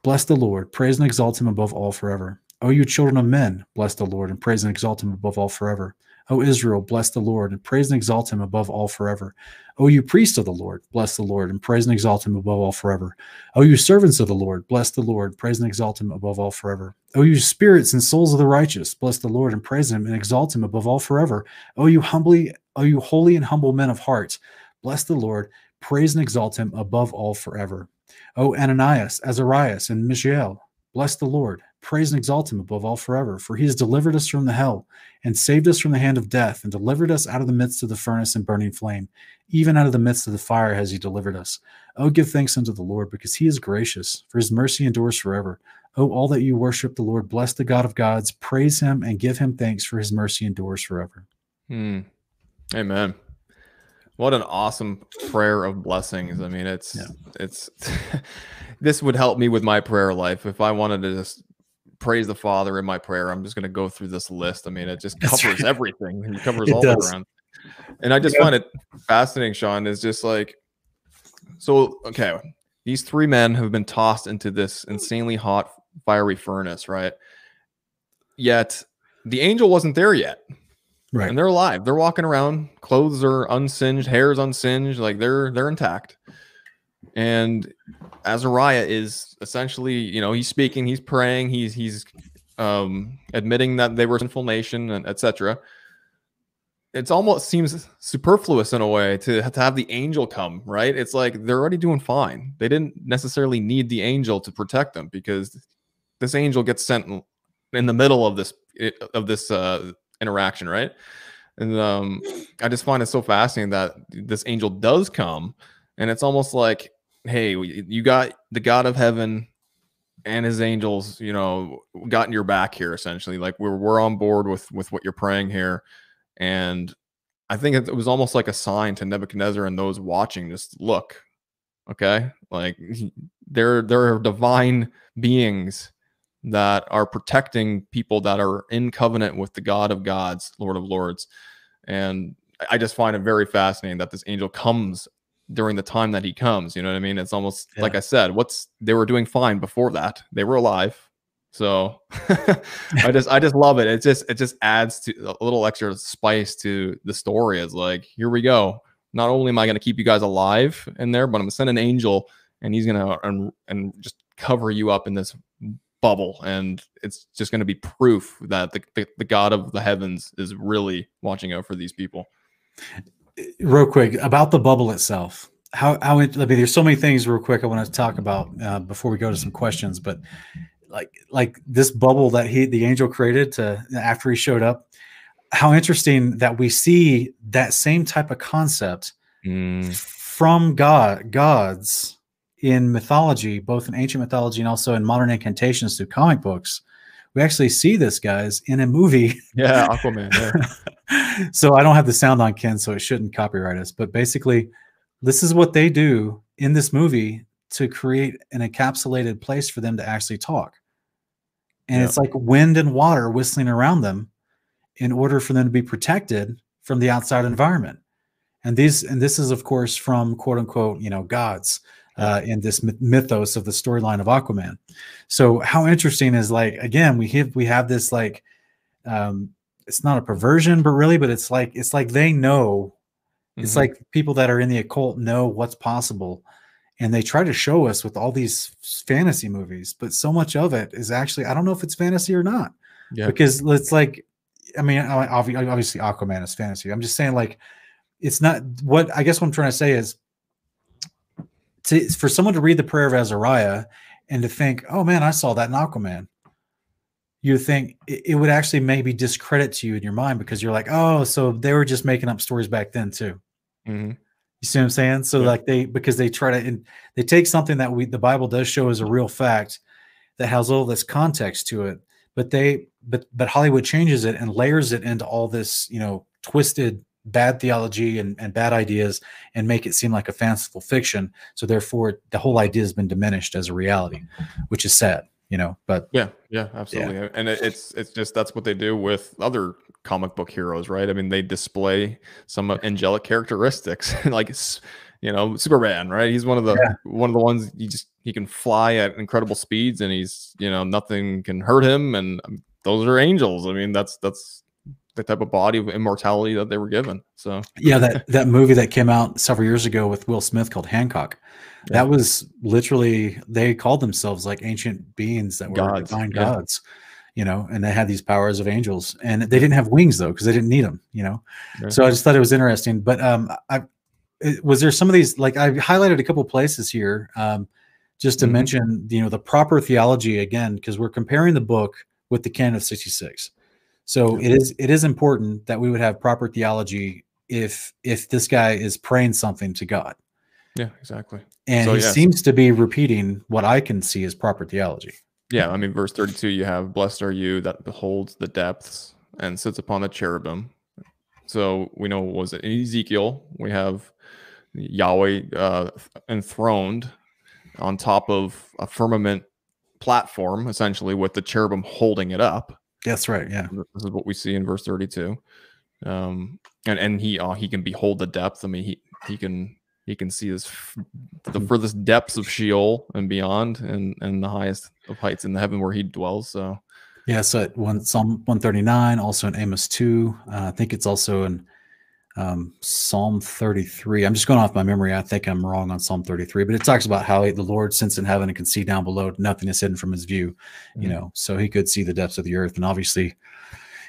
bless the Lord, praise and exalt him above all forever. O you children of men, bless the Lord, and praise and exalt him above all forever. O Israel, bless the Lord, and praise and exalt him above all forever. O you priests of the Lord, bless the Lord, and praise and exalt him above all forever. O you servants of the Lord, bless the Lord, praise and exalt him above all forever. O you spirits and souls of the righteous, bless the Lord and praise him and exalt him above all forever. O you humbly, O you holy and humble men of heart, bless the Lord, praise and exalt him above all forever. O Ananias, Azarias, and Mishael, bless the Lord, praise and exalt him above all forever, for he has delivered us from the hell and saved us from the hand of death and delivered us out of the midst of the furnace and burning flame. Even out of the midst of the fire has he delivered us. Oh, give thanks unto the Lord, because he is gracious, for his mercy endures forever. Oh, all that you worship the Lord, bless the God of gods, praise him and give him thanks, for his mercy endures forever. Hmm. Amen. What an awesome prayer of blessings. I mean, it's Yeah. it's [laughs] this would help me with my prayer life if I wanted to just praise the Father in my prayer. I'm just going to go through this list. I mean, it just [laughs] covers right. everything. It covers It all does. ground. And I just Yeah. find it fascinating, Sean, is just like so okay, these three men have been tossed into this insanely hot fiery furnace, right? Yet the angel wasn't there yet Right. and they're alive. They're walking around. Clothes are unsinged, hair's unsinged, like they're they're intact. And Azariah is essentially, you know, he's speaking, he's praying, he's he's um admitting that they were sinful nation and etc. it's almost seems superfluous in a way to, to have the angel come, right? It's like they're already doing fine. They didn't necessarily need the angel to protect them because this angel gets sent in the middle of this of this uh, interaction, right? And um, I just find it so fascinating that this angel does come, and it's almost like, hey, you got the God of heaven and his angels, you know, got in your back here essentially. Like we're we're on board with with what you're praying here, and I think it was almost like a sign to Nebuchadnezzar and those watching. Just look, okay, like [laughs] there are divine beings that are protecting people that are in covenant with the God of gods, Lord of lords. And I just find it very fascinating that this angel comes during the time that he comes. You know what I mean? It's almost yeah. like I said, what's they were doing fine before that. They were alive. So [laughs] I just I just love it. It just it just adds to a little extra spice to the story. It's like, here we go. Not only am I going to keep you guys alive in there, but I'm going to send an angel and he's going to and, and just cover you up in this bubble and it's just going to be proof that the, the, the god of the heavens is really watching out for these people real quick about the bubble itself how how it, i mean there's so many things real quick i want to talk about uh, before we go to some questions but like like this bubble that he the angel created to after he showed up how interesting that we see that same type of concept mm. from god gods in mythology, both in ancient mythology and also in modern incantations through comic books. We actually see this, guys, in a movie. Yeah, [laughs] Aquaman. Yeah. so I don't have the sound on Ken, so it shouldn't copyright us. But basically, this is what they do in this movie to create an encapsulated place for them to actually talk. And yeah. it's like wind and water whistling around them in order for them to be protected from the outside environment. And these and this is of course from quote unquote, you know, gods uh, in this mythos of the storyline of Aquaman. So how interesting is like again we have we have this like um, it's not a perversion, but really, but it's like it's like they know. Mm-hmm. It's like people that are in the occult know what's possible, and they try to show us with all these fantasy movies. But so much of it is actually I don't know if it's fantasy or not. Yeah. Because it's like, I mean, obviously Aquaman is fantasy. I'm just saying like, it's not what I guess what I'm trying to say is to for someone to read the prayer of Azariah and to think, oh man, I saw that in Aquaman. You think it, it would actually maybe discredit to you in your mind because you're like, oh, so they were just making up stories back then too. Mm-hmm. You see what I'm saying? So yeah. like they because they try to and they take something that we the Bible does show as a real fact that has all this context to it, but they but but Hollywood changes it and layers it into all this you know twisted bad theology and, and bad ideas and make it seem like a fanciful fiction. So therefore, the whole idea has been diminished as a reality, which is sad, you know. But yeah, yeah, absolutely. Yeah. And it, it's it's just that's what they do with other comic book heroes, right? I mean, they display some angelic characteristics, [laughs] like you know, Superman, right? He's one of the yeah. one of the ones he just he can fly at incredible speeds, and he's you know nothing can hurt him, and um, those are angels. I mean, that's that's the type of body of immortality that they were given. So yeah, that [laughs] that movie that came out several years ago with Will Smith called Hancock. Yeah. That was literally they called themselves like ancient beings that were gods. divine yeah. gods, you know, and they had these powers of angels, and they didn't have wings though because they didn't need them, you know. Right. So I just thought it was interesting. But um, I was there some of these like I highlighted a couple places here, um, just to mm-hmm. mention you know the proper theology again because we're comparing the book with the canon of sixty six. So it is it is important that we would have proper theology if if this guy is praying something to God. Yeah, exactly. And so, he seems to be repeating what I can see as proper theology. Yeah, I mean, verse 32, you have, Blessed are you that beholds the depths and sits upon the cherubim. So we know, was it in Ezekiel? We have Yahweh uh, enthroned on top of a firmament platform, essentially, with the cherubim holding it up. That's right. Yeah. This is what we see in verse 32. Um, and and he uh, he can behold the depth. I mean, he he can he can see his the mm-hmm. furthest depths of Sheol and beyond, and and the highest of heights in the heaven where he dwells. So, yeah. So at one Psalm one thirty nine, also in Amos two. Uh, I think it's also in um, Psalm 33. I'm just going off my memory. I think I'm wrong on Psalm 33, but it talks about how the Lord sits in heaven and can see down below. Nothing is hidden from his view, you mm-hmm. know, so he could see the depths of the earth. And obviously,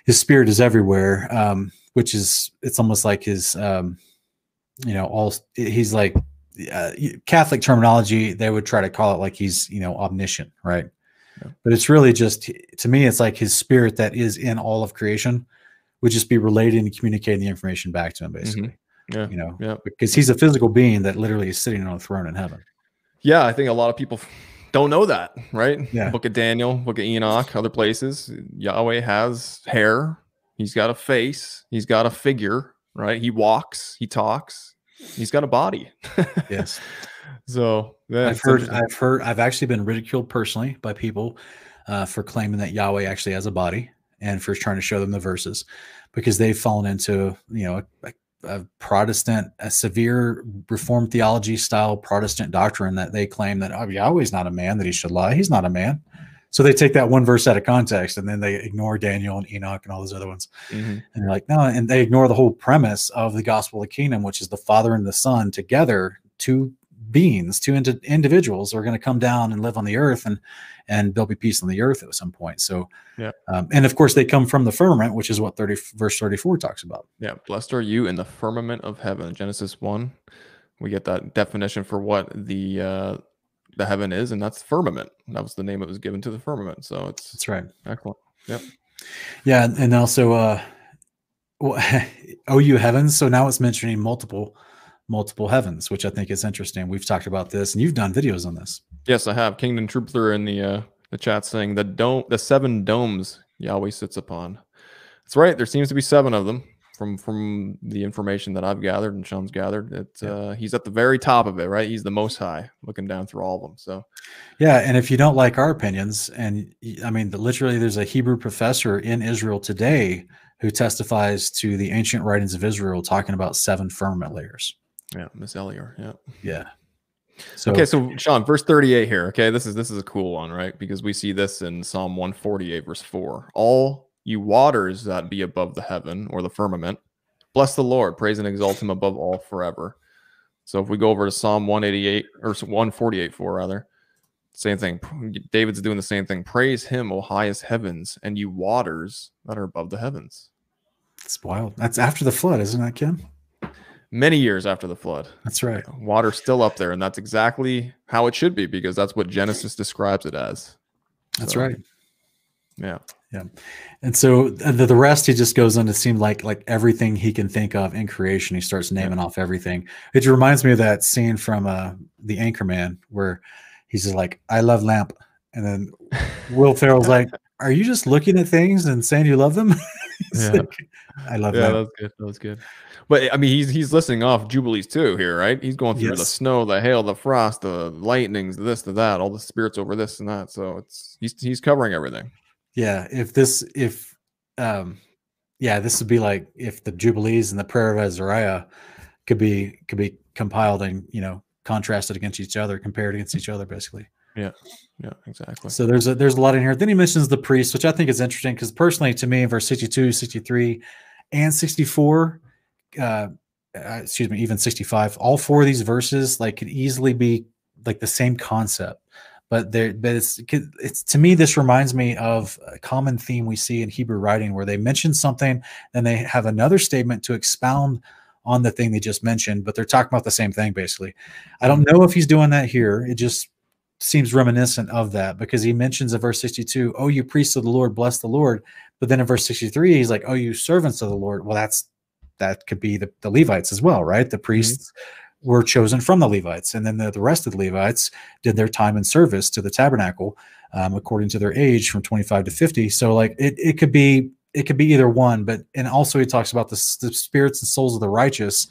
his spirit is everywhere. Um, which is it's almost like his um you know all he's like uh, catholic terminology they would try to call it like he's you know omniscient right Yeah. but it's really just to me it's like his spirit that is in all of creation would just be relating and communicating the information back to him basically Yeah. you know Yeah. because he's a physical being that literally is sitting on a throne in heaven Yeah, I think a lot of people don't know that, right? Yeah. Book of Daniel, Book of Enoch, other places. Yahweh has hair. He's got a face. He's got a figure, right? He walks. He talks. He's got a body. yes [laughs] So yeah, I've heard. I've heard, I've actually been ridiculed personally by people uh, for claiming that Yahweh actually has a body and for trying to show them the verses because they've fallen into, you know, a, a Protestant, a severe Reformed theology style Protestant doctrine that they claim that oh, Yahweh's not a man, that he should lie. He's not a man. So they take that one verse out of context and then they ignore Daniel and Enoch and all those other ones. Mhm. And they're like, no, and they ignore the whole premise of the gospel of the kingdom, which is the Father and the Son together, two beings, two indi- individuals are going to come down and live on the earth, and and there'll be peace on the earth at some point. So, Yeah. um, and of course they come from the firmament, which is what thirty verse thirty four talks about. Yeah, blessed are you in the firmament of heaven. Genesis one, we get that definition for what the uh, the heaven is, and that's firmament. That was the name it was given to the firmament. So it's That's right. excellent. Yeah, and- and also uh, well, [laughs] OU heavens. So now it's mentioning multiple multiple heavens, which I think is interesting. We've talked about this, and you've done videos on this. Yes, I have Kingdom Trooper in the uh, the chat saying the dome, the seven domes Yahweh sits upon. That's right. There seems to be seven of them from from the information that I've gathered and Sean's gathered. It Yeah. uh, he's at the very top of it, right? He's the most high, looking down through all of them. So Yeah, and if you don't like our opinions, and I mean, the, literally, there's a Hebrew professor in Israel today who testifies to the ancient writings of Israel, talking about seven firmament layers. Yeah, Miss Elior, yeah. Yeah. So okay, so Sean, verse 38 here. Okay, this is this is a cool one, right? Because we see this in Psalm 148, verse 4. All you waters that be above the heaven or the firmament, bless the Lord, praise and exalt him above all forever. So if we go over to Psalm 188 or 148, 4 rather, same thing. David's doing the same thing. Praise him, O highest heavens, and you waters that are above the heavens. it's wild. That's after the flood, isn't that, Ken? Many years after the flood. That's right. Water still up there, and that's exactly how it should be because that's what Genesis describes it as. That's So, right. Yeah. Yeah. And so the, the rest, he just goes on to seem like like everything he can think of in creation. He starts naming off everything. It reminds me of that scene from uh, the Anchorman where he's just like, "I love lamp," and then [laughs] Will Ferrell's like, "Are you just looking at things and saying you love them?" [laughs] Yeah. like, I love Yeah, lamp. that was good. That was good. But I mean, he's he's listing off jubilees too here, right? He's going through the snow, the hail, the frost, the lightnings, this, the that, all the spirits over this and that. So it's he's he's covering everything. Yeah, if this if um yeah, this would be like if the Jubilees and the prayer of Azariah could be could be compiled and you know contrasted against each other, compared against each other, basically. Yeah, yeah, exactly. So there's a there's a lot in here. Then he mentions the priest, which I think is interesting because personally to me, verse 62, 63, and 64, uh, uh excuse me, even 65, all four of these verses like could easily be like the same concept. But there, but it's it's to me, this reminds me of a common theme we see in Hebrew writing where they mention something, and they have another statement to expound on the thing they just mentioned, but they're talking about the same thing basically. I don't know if he's doing that here. It just seems reminiscent of that because he mentions in verse 62, Oh, you priests of the Lord, bless the Lord. But then in verse 63, he's like, Oh, you servants of the Lord. Well, that's that could be the, the Levites as well, right? The priests were chosen from the Levites, and then the, the rest of the Levites did their time in service to the tabernacle um, according to their age from 25 to 50. So, like, it, it could be it could be either one, but and also he talks about the, the spirits and souls of the righteous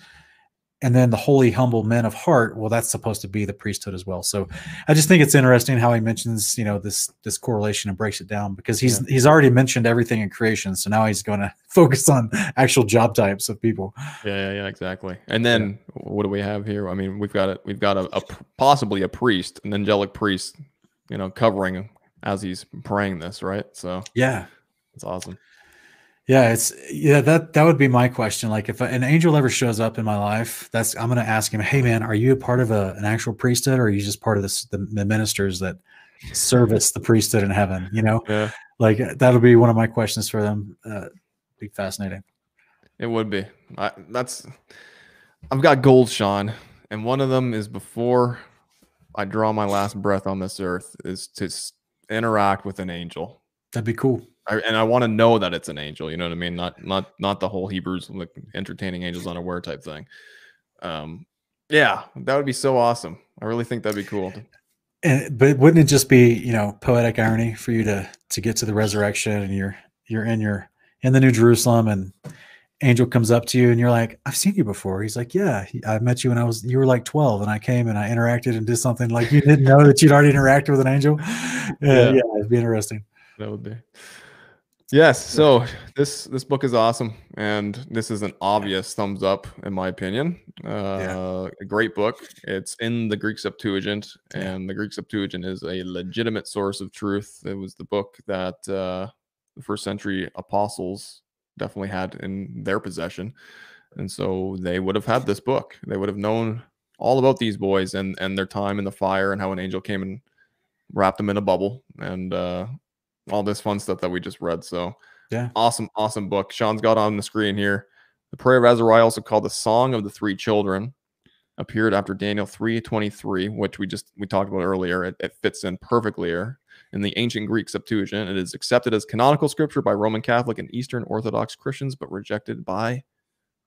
and then the holy humble men of heart well that's supposed to be the priesthood as well so i just think it's interesting how he mentions you know this this correlation and breaks it down because he's he's already mentioned everything in creation so now he's going [laughs] to focus on actual job types of people Yeah, yeah, yeah, exactly. And then what do we have here? I mean, we've got it. We've got a possibly a priest, an angelic priest, you know, covering him as he's praying this, right? So yeah it's awesome. Yeah it's yeah that that would be my question like if an angel ever shows up in my life that's i'm going to ask him hey man are you a part of a, an actual priesthood or are you just part of this the, the ministers that service the priesthood in heaven you know Yeah. like that'll be one of my questions for them uh be fascinating It would be. I, that's. I've got goals, Sean, and one of them is before I draw my last breath on this earth is to interact with an angel. That'd be cool. I, and I want to know that it's an angel. You know what I mean? Not not not the whole Hebrews like entertaining angels unaware type thing. Um, yeah, that would be so awesome. I really think that'd be cool. And but wouldn't it just be you know poetic irony for you to to get to the resurrection and you're you're in your in the New Jerusalem and angel comes up to you and you're like I've seen you before. He's like yeah I met you when I was you were like 12 and I came and I interacted and did something like you didn't know that you'd already interacted with an angel. Yeah, [laughs] Yeah. yeah, it'd be interesting. That would be. Yes. So this this book is awesome, and this is an obvious thumbs up in my opinion. Uh, A great book. It's in the Greek Septuagint, Yeah. and the Greek Septuagint is a legitimate source of truth. It was the book that uh, the first century apostles definitely had in their possession, and so they would have had this book. They would have known all about these boys and and their time in the fire and how an angel came and wrapped them in a bubble and uh, all this fun stuff that we just read. So Yeah. awesome, awesome book. Sean's got on the screen here. The Prayer of Azariah, also called the Song of the Three Children, appeared after Daniel 3:23, which we just we talked about earlier. It, it fits in perfectly here. In the ancient Greek Septuagint, it is accepted as canonical scripture by Roman Catholic and Eastern Orthodox Christians, but rejected by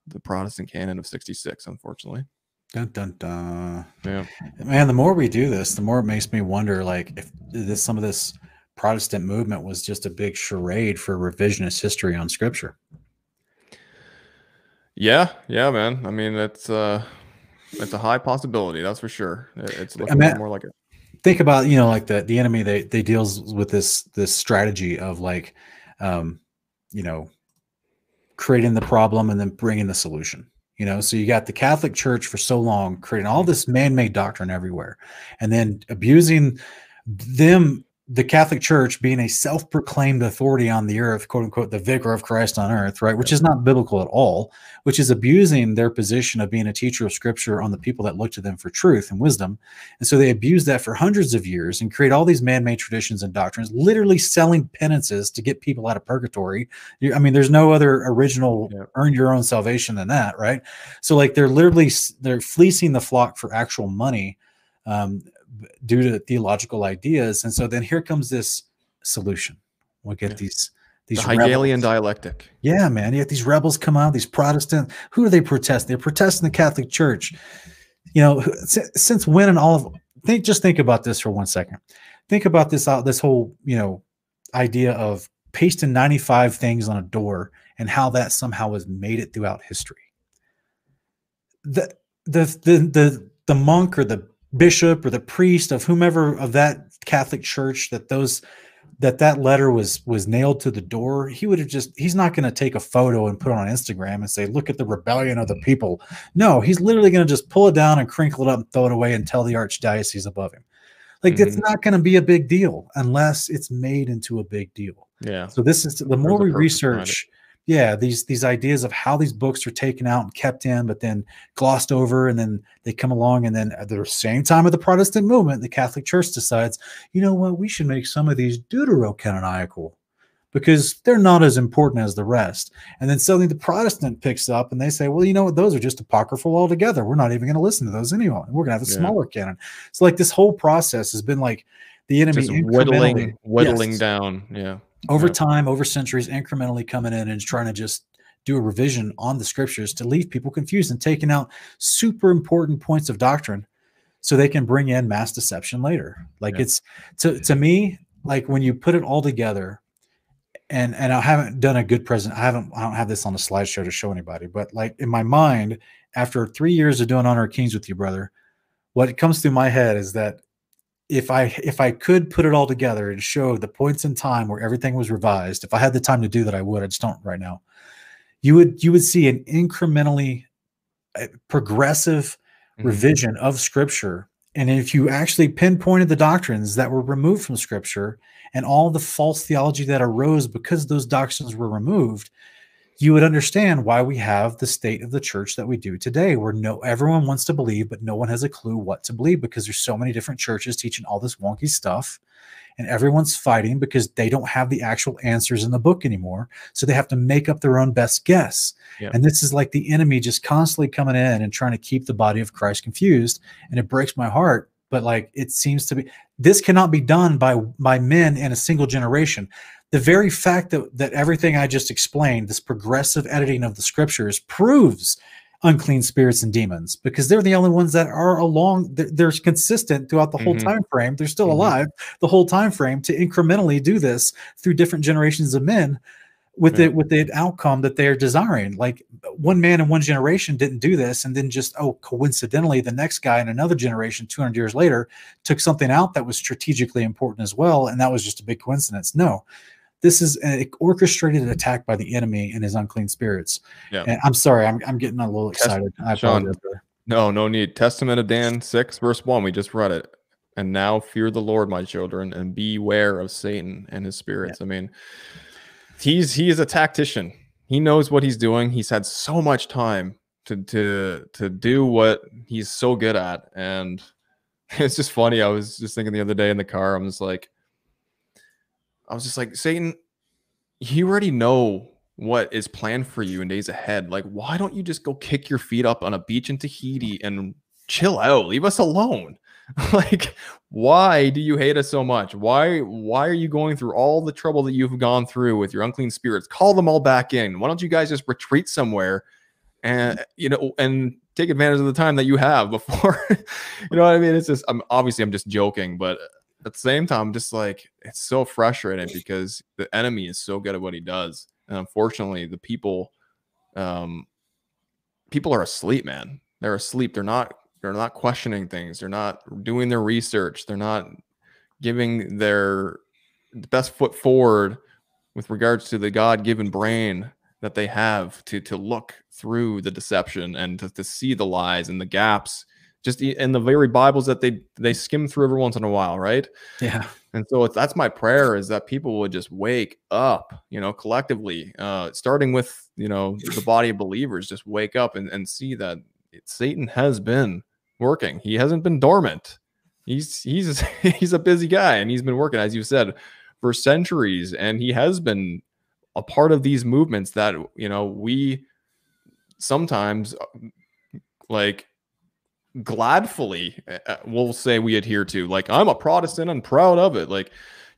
the Protestant canon of 66, unfortunately. Dun, dun, dun. Yeah. Man, the more we do this, the more it makes me wonder like if this some of this Protestant movement was just a big charade for revisionist history on scripture. Yeah, yeah, man. I mean, it's uh it's a high possibility, that's for sure. It's looking mean- more like it. think about you know like the the enemy they they deals with this this strategy of like um you know creating the problem and then bringing the solution you know so you got the catholic church for so long creating all this man-made doctrine everywhere and then abusing them the catholic church being a self-proclaimed authority on the earth quote unquote the vicar of christ on earth right which is not biblical at all which is abusing their position of being a teacher of scripture on the people that look to them for truth and wisdom and so they abuse that for hundreds of years and create all these man-made traditions and doctrines, literally selling penances to get people out of purgatory. I mean, there's no other original Yeah. earn your own salvation than that, right? So like they're literally they're fleecing the flock for actual money um, due to theological ideas. And so then here comes this solution. We'll get Yeah. these The these Hegelian rebels. dialectic. Yeah, man. You have these rebels come out, these Protestant. Who are they protesting? They're protesting the Catholic Church. You know, since when and all of think just think about this for one second. Think about this out this whole, you know, idea of pasting 95 things on a door and how that somehow has made it throughout history. The the the the the monk or the bishop or the priest of whomever of that Catholic church that those that that letter was was nailed to the door he would have just he's not going to take a photo and put it on instagram and say look at the rebellion of the people no he's literally going to just pull it down and crinkle it up and throw it away and tell the archdiocese above him like it's Mhm. not going to be a big deal unless it's made into a big deal Yeah. so this is the more the we purpose behind it. research yeah these these ideas of how these books are taken out and kept in but then glossed over and then they come along and then at the same time of the protestant movement the catholic church decides you know what? We should make some of these deuterocanonical because they're not as important as the rest. And then suddenly the protestant picks up and they say well you know what? Those are just apocryphal altogether. We're not even going to listen to those anyway. We're going to have a Yeah. smaller canon. So like this whole process has been like the enemy Just whittling, whittling Yes. down. Yeah. Over Yeah. time, over centuries, incrementally coming in and trying to just do a revision on the scriptures to leave people confused and taking out super important points of doctrine so they can bring in mass deception later. Like Yeah. it's to to me, like when you put it all together, and and I haven't done a good present. I haven't I don't have this on a slideshow to show anybody, but like in my mind, after three years of doing Honor of Kings with you, brother, what comes through my head is that if I if I could put it all together and show the points in time where everything was revised, if I had the time to do that, I would. I just don't right now. You would you would see an incrementally uh, progressive Mhm. revision of Scripture, and if you actually pinpointed the doctrines that were removed from Scripture and all the false theology that arose because those doctrines were removed, you would understand why we have the state of the church that we do today, where no everyone wants to believe, but no one has a clue what to believe because there's so many different churches teaching all this wonky stuff, and everyone's fighting because they don't have the actual answers in the book anymore. So they have to make up their own best guess. Yeah. And this is like the enemy just constantly coming in and trying to keep the body of Christ confused. And it breaks my heart. But like it seems to be this cannot be done by by men in a single generation the very fact that, that everything I just explained, this progressive editing of the scriptures, proves unclean spirits and demons because they're the only ones that are along they're, they're consistent throughout the whole Mhm. time frame they're still Mhm. alive the whole time frame to incrementally do this through different generations of men with Yeah. the with the outcome that they're desiring like one man in one generation didn't do this and then just oh coincidentally the next guy in another generation 200 years later took something out that was strategically important as well and that was just a big coincidence no this is an orchestrated attack by the enemy and his unclean spirits Yeah. and i'm sorry i'm, I'm getting a little Test- excited i Sean. No, no need. Testament of Dan 6, verse 1. We just read it. And now fear the Lord, my children, and beware of Satan and his spirits. I mean, he's he is a tactician. He knows what he's doing. He's had so much time to to to do what he's so good at. And [laughs] it's just funny. I was just thinking the other day in the car, I'm just like, I was just like, Satan, you already know what is planned for you in days ahead. Like, why don't you just go kick your feet up on a beach in Tahiti and chill out? Leave us alone. [laughs] like, why do you hate us so much? Why why are you going through all the trouble that you've gone through with your unclean spirits? Call them all back in. Why don't you guys just retreat somewhere and you know and take advantage of the time that you have before [laughs] you know what I mean? It's just I'm obviously I'm just joking, but at the same time, I'm just like it's so frustrating because the enemy is so good at what he does, and unfortunately, the people, um, people are asleep, man. They're asleep. They're not. They're not questioning things. They're not doing their research. They're not giving their best foot forward with regards to the God-given brain that they have to to look through the deception and to, to see the lies and the gaps just in the very bibles that they they skim through every once in a while right? Yeah. And so it's, that's my prayer is that people would just wake up you know collectively uh starting with you know the [laughs] body of believers just wake up and, and see that satan has been working. He hasn't been dormant. He's he's [laughs] he's a busy guy and he's been working as you said for centuries. And he has been a part of these movements that you know we sometimes uh, like gladfully uh, uh, we'll say we adhere to like i'm a protestant i'm proud of it like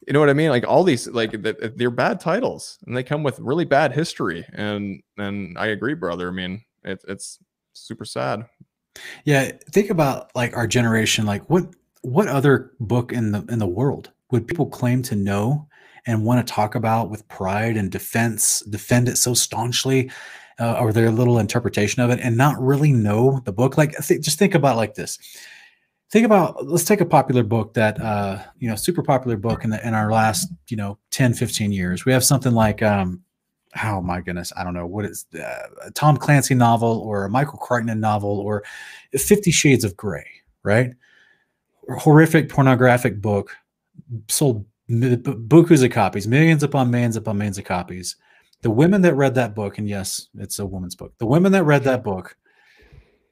you know what i mean like all these like th- they're bad titles and they come with really bad history and and i agree brother i mean it, it's super sad Yeah, think about like our generation. Like, what what other book in the in the world would people claim to know and want to talk about with pride and defense, defend it so staunchly, uh, or their little interpretation of it, and not really know the book? Like, th- just think about like this. Think about let's take a popular book that uh, you know, super popular book in the in our last you know 10, 15 years. We have something like um, oh my goodness, I don't know what is uh, a Tom Clancy novel or a Michael Crichton novel or Fifty Shades of Grey, right? Horrific pornographic book sold bukus of copies, millions upon millions upon millions of copies. The women that read that book, and yes, it's a woman's book. The women that read that book,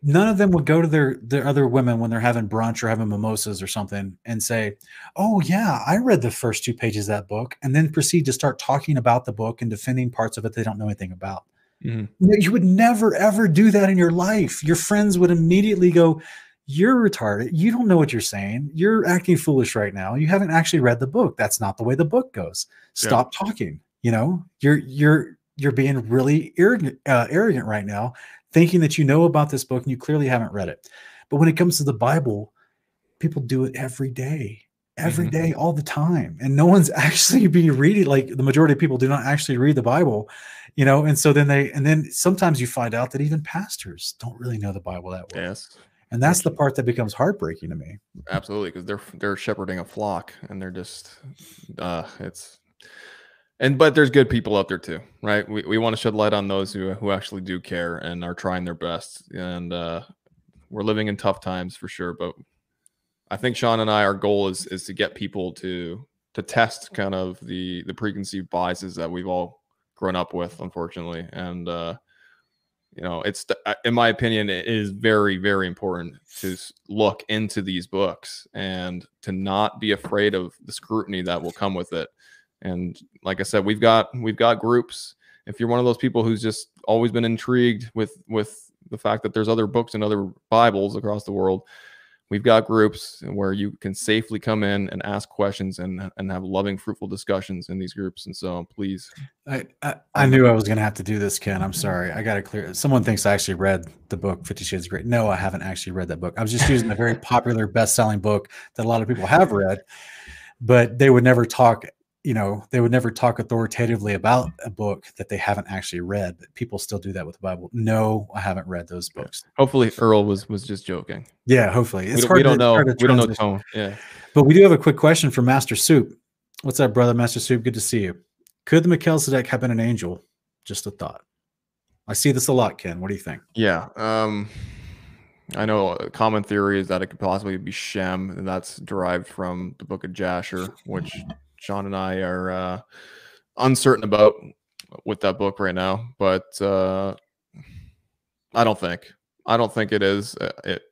none of them would go to their their other women when they're having brunch or having mimosas or something and say, "Oh yeah, I read the first two pages of that book," and then proceed to start talking about the book and defending parts of it they don't know anything about. Mhm. You would never ever do that in your life. Your friends would immediately go, You're retarded. You don't know what you're saying. You're acting foolish right now. You haven't actually read the book. That's not the way the book goes. Yeah. Stop talking. You know, you're you're you're being really arrogant, uh, arrogant right now, thinking that you know about this book and you clearly haven't read it. But when it comes to the Bible, people do it every day, every Mhm. day, all the time, and no one's [laughs] actually be reading. Like the majority of people do not actually read the Bible, you know. And so then they, and then sometimes you find out that even pastors don't really know the Bible that well, yes and that's the part that becomes heartbreaking to me. absolutely because they're they're shepherding a flock and they're just uh it's and but there's good people out there too right we, we want to shed light on those who who actually do care and are trying their best and uh we're living in tough times for sure but i think sean and i our goal is is to get people to to test kind of the the preconceived biases that we've all grown up with, unfortunately. And uh, you know, it's in my opinion, it is very, very important to look into these books and to not be afraid of the scrutiny that will come with it. And like I said, we've got we've got groups. If you're one of those people who's just always been intrigued with with the fact that there's other books and other Bibles across the world, we've got groups where you can safely come in and ask questions and and have loving fruitful discussions in these groups. And so please. I i, I knew i was going to have to do this ken. I'm sorry. I got to clear someone thinks i actually read the book 50 shades of gray no i haven't actually read that book. I was just using a very [laughs] popular best-selling book that a lot of people have read but they would never talk you know they would never talk authoritatively about a book that they haven't actually read but people still do that with the bible. No i haven't read those books. Hopefully earl was was just joking. Yeah hopefully. It's we, hard we don't know we don't know tone. Yeah. But we do have a quick question from master soup. What's up brother master soup? Good to see you. Could the melchizedek have been an angel? Just a thought. I see this a lot ken. What do you think? Yeah um I know a common theory is that it could possibly be Shem, and that's derived from the book of Jasher, which Sean and I are uh, uncertain about with that book right now, but uh, I don't think I don't think it is. Uh, it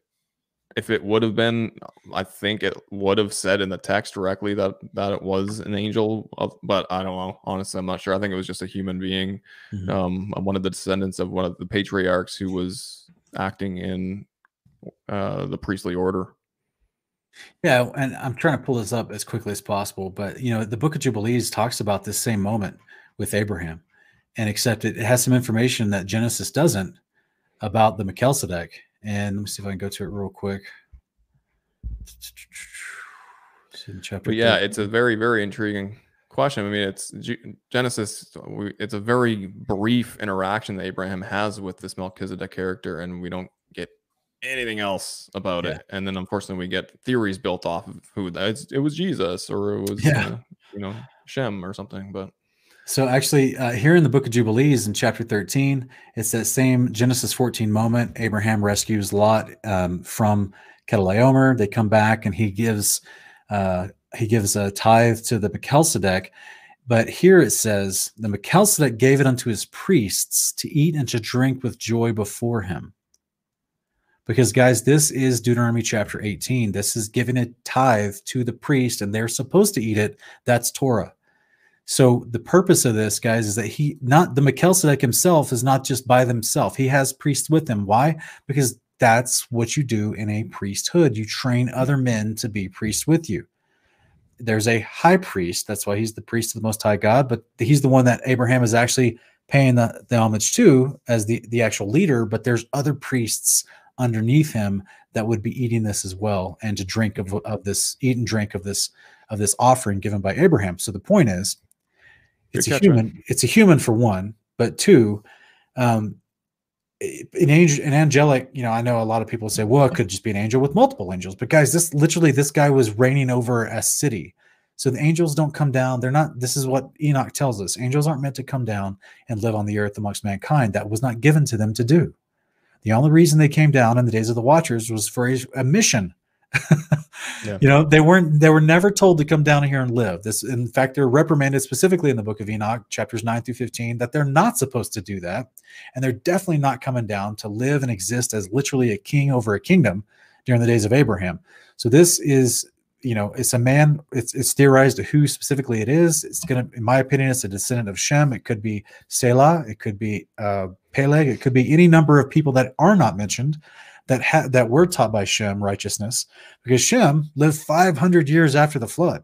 if it would have been, I think it would have said in the text directly that that it was an angel. Of, but I don't know. Honestly, I'm not sure. I think it was just a human being, mm-hmm. um, one of the descendants of one of the patriarchs who was acting in uh, the priestly order. Yeah, and I'm trying to pull this up as quickly as possible, but you know, the Book of Jubilees talks about this same moment with Abraham, and except it, it has some information that Genesis doesn't about the Melchizedek. And let me see if I can go to it real quick. But yeah, it's a very, very intriguing question. I mean, it's Genesis. It's a very brief interaction that Abraham has with this Melchizedek character, and we don't anything else about yeah. it. And then unfortunately we get theories built off of who that it was Jesus or it was yeah. uh, you know Shem or something. But so actually uh, here in the book of Jubilees in chapter 13, it's that same Genesis 14 moment. Abraham rescues Lot um, from Chedorlaomer. They come back and he gives uh, he gives a tithe to the Melchizedek. But here it says, the Melchizedek gave it unto his priests to eat and to drink with joy before him. Because, guys, this is Deuteronomy chapter 18. This is giving a tithe to the priest, and they're supposed to eat it. That's Torah. So, the purpose of this, guys, is that he, not the Melchizedek himself, is not just by themselves. He has priests with him. Why? Because that's what you do in a priesthood. You train other men to be priests with you. There's a high priest. That's why he's the priest of the Most High God, but he's the one that Abraham is actually paying the, the homage to as the, the actual leader. But there's other priests underneath him that would be eating this as well and to drink of, of this eat and drink of this of this offering given by Abraham. So the point is it's Good a human, it's a human for one, but two, um, an angel, an angelic, you know, I know a lot of people say, well, it could just be an angel with multiple angels. But guys, this literally, this guy was reigning over a city. So the angels don't come down. They're not, this is what Enoch tells us. Angels aren't meant to come down and live on the earth amongst mankind. That was not given to them to do. The only reason they came down in the days of the Watchers was for a, a mission. [laughs] yeah. You know, they weren't they were never told to come down here and live. This in fact they're reprimanded specifically in the book of Enoch, chapters 9 through 15, that they're not supposed to do that. And they're definitely not coming down to live and exist as literally a king over a kingdom during the days of Abraham. So this is you know, it's a man. It's it's theorized to who specifically it is. It's gonna, in my opinion, it's a descendant of Shem. It could be Selah. It could be uh, Peleg. It could be any number of people that are not mentioned that ha- that were taught by Shem righteousness, because Shem lived 500 years after the flood.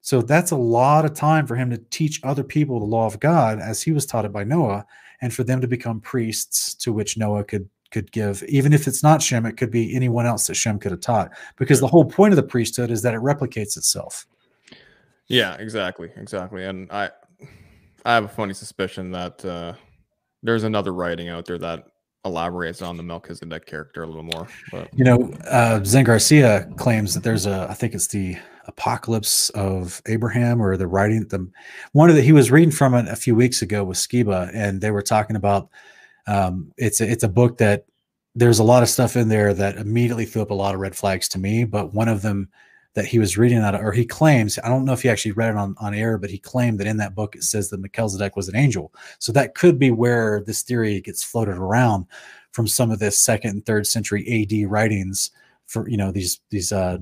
So that's a lot of time for him to teach other people the law of God as he was taught it by Noah, and for them to become priests to which Noah could could give, even if it's not Shem, it could be anyone else that Shem could have taught. Because the whole point of the priesthood is that it replicates itself. Yeah, exactly, exactly. And I, I have a funny suspicion that uh, there's another writing out there that elaborates on the Melchizedek character a little more. But you know, uh, Zen Garcia claims that there's a, I think it's the Apocalypse of Abraham or the writing. The one the he was reading from it a few weeks ago with Skiba, and they were talking about um, it's a, it's a book that there's a lot of stuff in there that immediately threw up a lot of red flags to me. But one of them that he was reading that, or he claims, I don't know if he actually read it on, on air, but he claimed that in that book it says that Melchizedek was an angel. So that could be where this theory gets floated around from some of this second and third century AD writings for, you know, these, these, uh,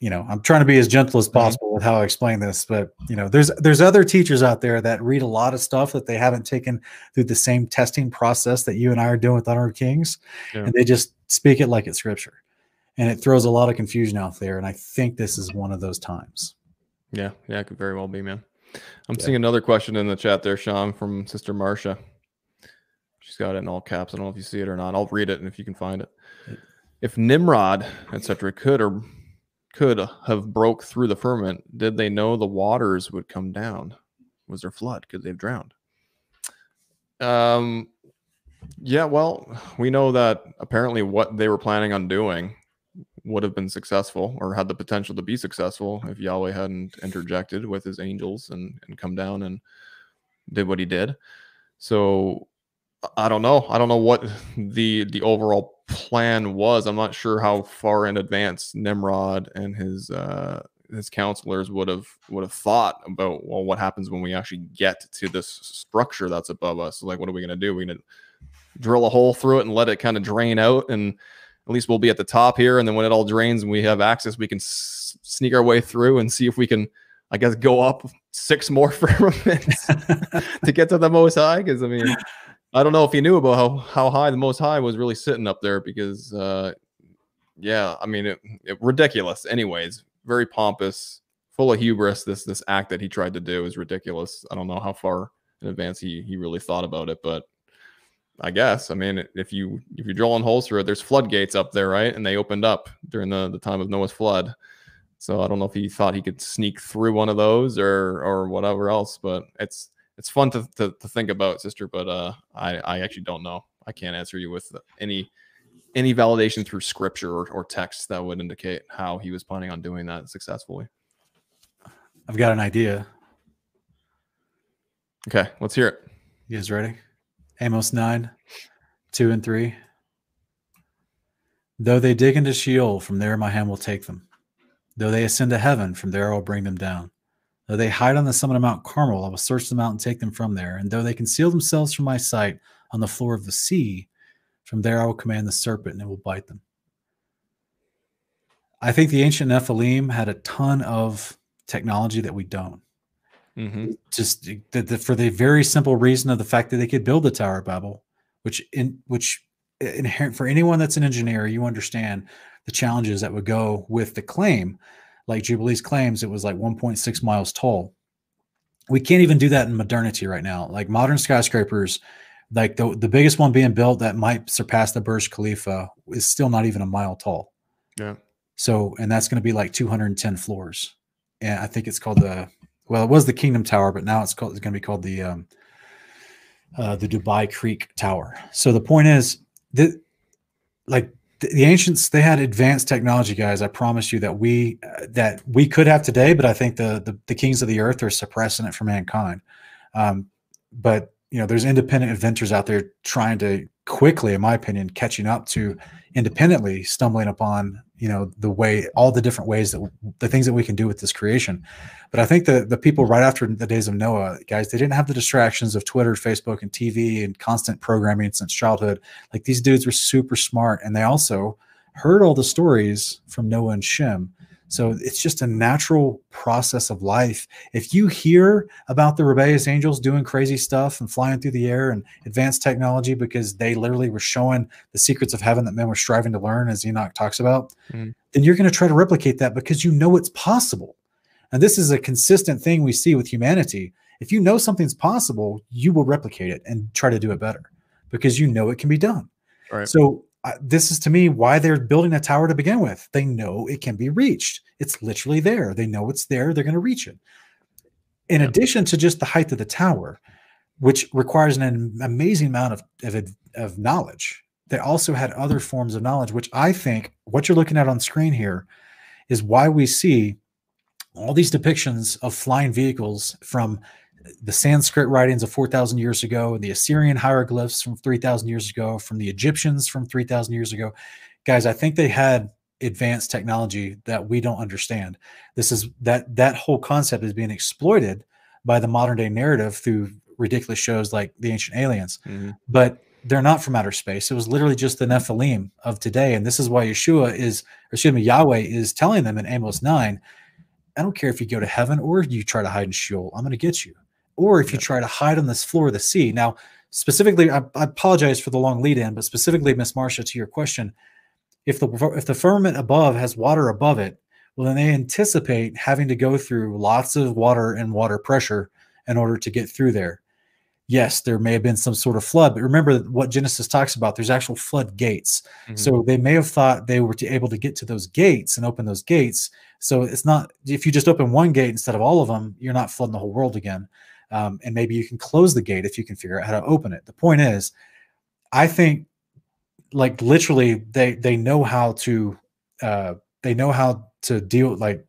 you know, I'm trying to be as gentle as possible with how I explain this, but you know, there's there's other teachers out there that read a lot of stuff that they haven't taken through the same testing process that you and I are doing with Honor of Kings, Yeah. and they just speak it like it's scripture, and it throws a lot of confusion out there. And I think this is one of those times. Yeah, yeah, it could very well be, man. I'm Yeah. seeing another question in the chat there, Sean, from Sister Marcia. She's got it in all caps. I don't know if you see it or not. I'll read it and if you can find it. If Nimrod, etc., could or could have broke through the firmament, did they know the waters would come down? Was there flood? Could they have drowned? Um, yeah. Well, we know that apparently what they were planning on doing would have been successful or had the potential to be successful if Yahweh hadn't interjected with his angels and, and come down and did what he did. So I- don't know. I don't know what [laughs] the the overall plan was. I'm not sure how far in advance Nimrod and his uh his counselors would have would have thought about well what happens when we actually get to this structure that's above us. Like what are we gonna do? We're gonna drill a hole through it and let it kind of drain out and at least we'll be at the top here and then when it all drains and we have access we can s- sneak our way through and see if we can i guess go up six more [laughs] firmaments [laughs] to get to the most high because i mean i don't know if he knew about how, how high the most high was really sitting up there because uh yeah i mean it, it ridiculous. Anyways very pompous full of hubris this this act that he tried to do is ridiculous. I don't know how far in advance he he really thought about it but I guess. I mean, if you if you're drilling holes through it, there's floodgates up there, right? And they opened up during the the time of Noah's flood. So I don't know if he thought he could sneak through one of those or or whatever else, but it's it's fun to to, to think about, sister. But uh, I I actually don't know. I can't answer you with any any validation through scripture or, or text that would indicate how he was planning on doing that successfully. I've got an idea. Okay, let's hear it. You guys ready? Amos 9, 2 and 3. Though they dig into Sheol, from there my hand will take them. Though they ascend to heaven, from there I will bring them down. Though they hide on the summit of Mount Carmel, I will search them out and take them from there. And though they conceal themselves from my sight on the floor of the sea, from there I will command the serpent and it will bite them. I think the ancient Nephilim had a ton of technology that we don't hmm just the, the, for the very simple reason of the fact that they could build the Tower of Babel, which in which inherent for anyone that's an engineer, you understand the challenges that would go with the claim. Like Jubilee's claims, it was like 1.6 miles tall. We can't even do that in modernity right now. Like modern skyscrapers, like the the biggest one being built that might surpass the Burj Khalifa is still not even a mile tall. Yeah. So, and that's going to be like 210 floors. And I think it's called the well, it was the Kingdom Tower, but now it's called it's going to be called the um, uh, the Dubai Creek Tower. So the point is that like the, ancients, they had advanced technology, guys. I promise you that we uh, that we could have today, but I think the the, the kings of the earth are suppressing it for mankind. Um, but you know, there's independent inventors out there trying to quickly, in my opinion, catching up to independently stumbling upon you know the way all the different ways that the things that we can do with this creation. But i think the the people right after the days of noah guys they didn't have the distractions of twitter facebook and tv and constant programming since childhood. Like these dudes were super smart and they also heard all the stories from noah and shem so it's just a natural process of life if you hear about the rebellious angels doing crazy stuff and flying through the air and advanced technology because they literally were showing the secrets of heaven that men were striving to learn as enoch talks about Mhm. then you're going to try to replicate that because you know it's possible and this is a consistent thing we see with humanity if you know something's possible you will replicate it and try to do it better because you know it can be done Right. so uh, this is to me why they're building a tower to begin with. They know it can be reached. It's literally there. They know it's there. They're going to reach it. In Yeah. addition to just the height of the tower, which requires an amazing amount of, of, of knowledge, they also had other forms of knowledge, which I think what you're looking at on screen here is why we see all these depictions of flying vehicles from the Sanskrit writings of 4,000 years ago, and the Assyrian hieroglyphs from 3,000 years ago, from the Egyptians from 3,000 years ago. Guys, I think they had advanced technology that we don't understand. This is that that whole concept is being exploited by the modern day narrative through ridiculous shows like The Ancient Aliens. Mhm. But they're not from outer space. It was literally just the Nephilim of today. And this is why Yeshua is, or excuse me, Yahweh is telling them in Amos 9, I don't care if you go to heaven or you try to hide in Sheol, I'm going to get you. Or if you try to hide on this floor of the sea. Now, specifically, I, I apologize for the long lead in, but specifically, Miss Marcia, to your question, if the if the firmament above has water above it, well, then they anticipate having to go through lots of water and water pressure in order to get through there. Yes, there may have been some sort of flood, but remember what Genesis talks about. There's actual flood gates. Mhm. So they may have thought they were to, able to get to those gates and open those gates. So it's not if you just open one gate instead of all of them, you're not flooding the whole world again. Um, and maybe you can close the gate if you can figure out how to open it. The point is, I think, like literally, they they know how to uh, they know how to deal like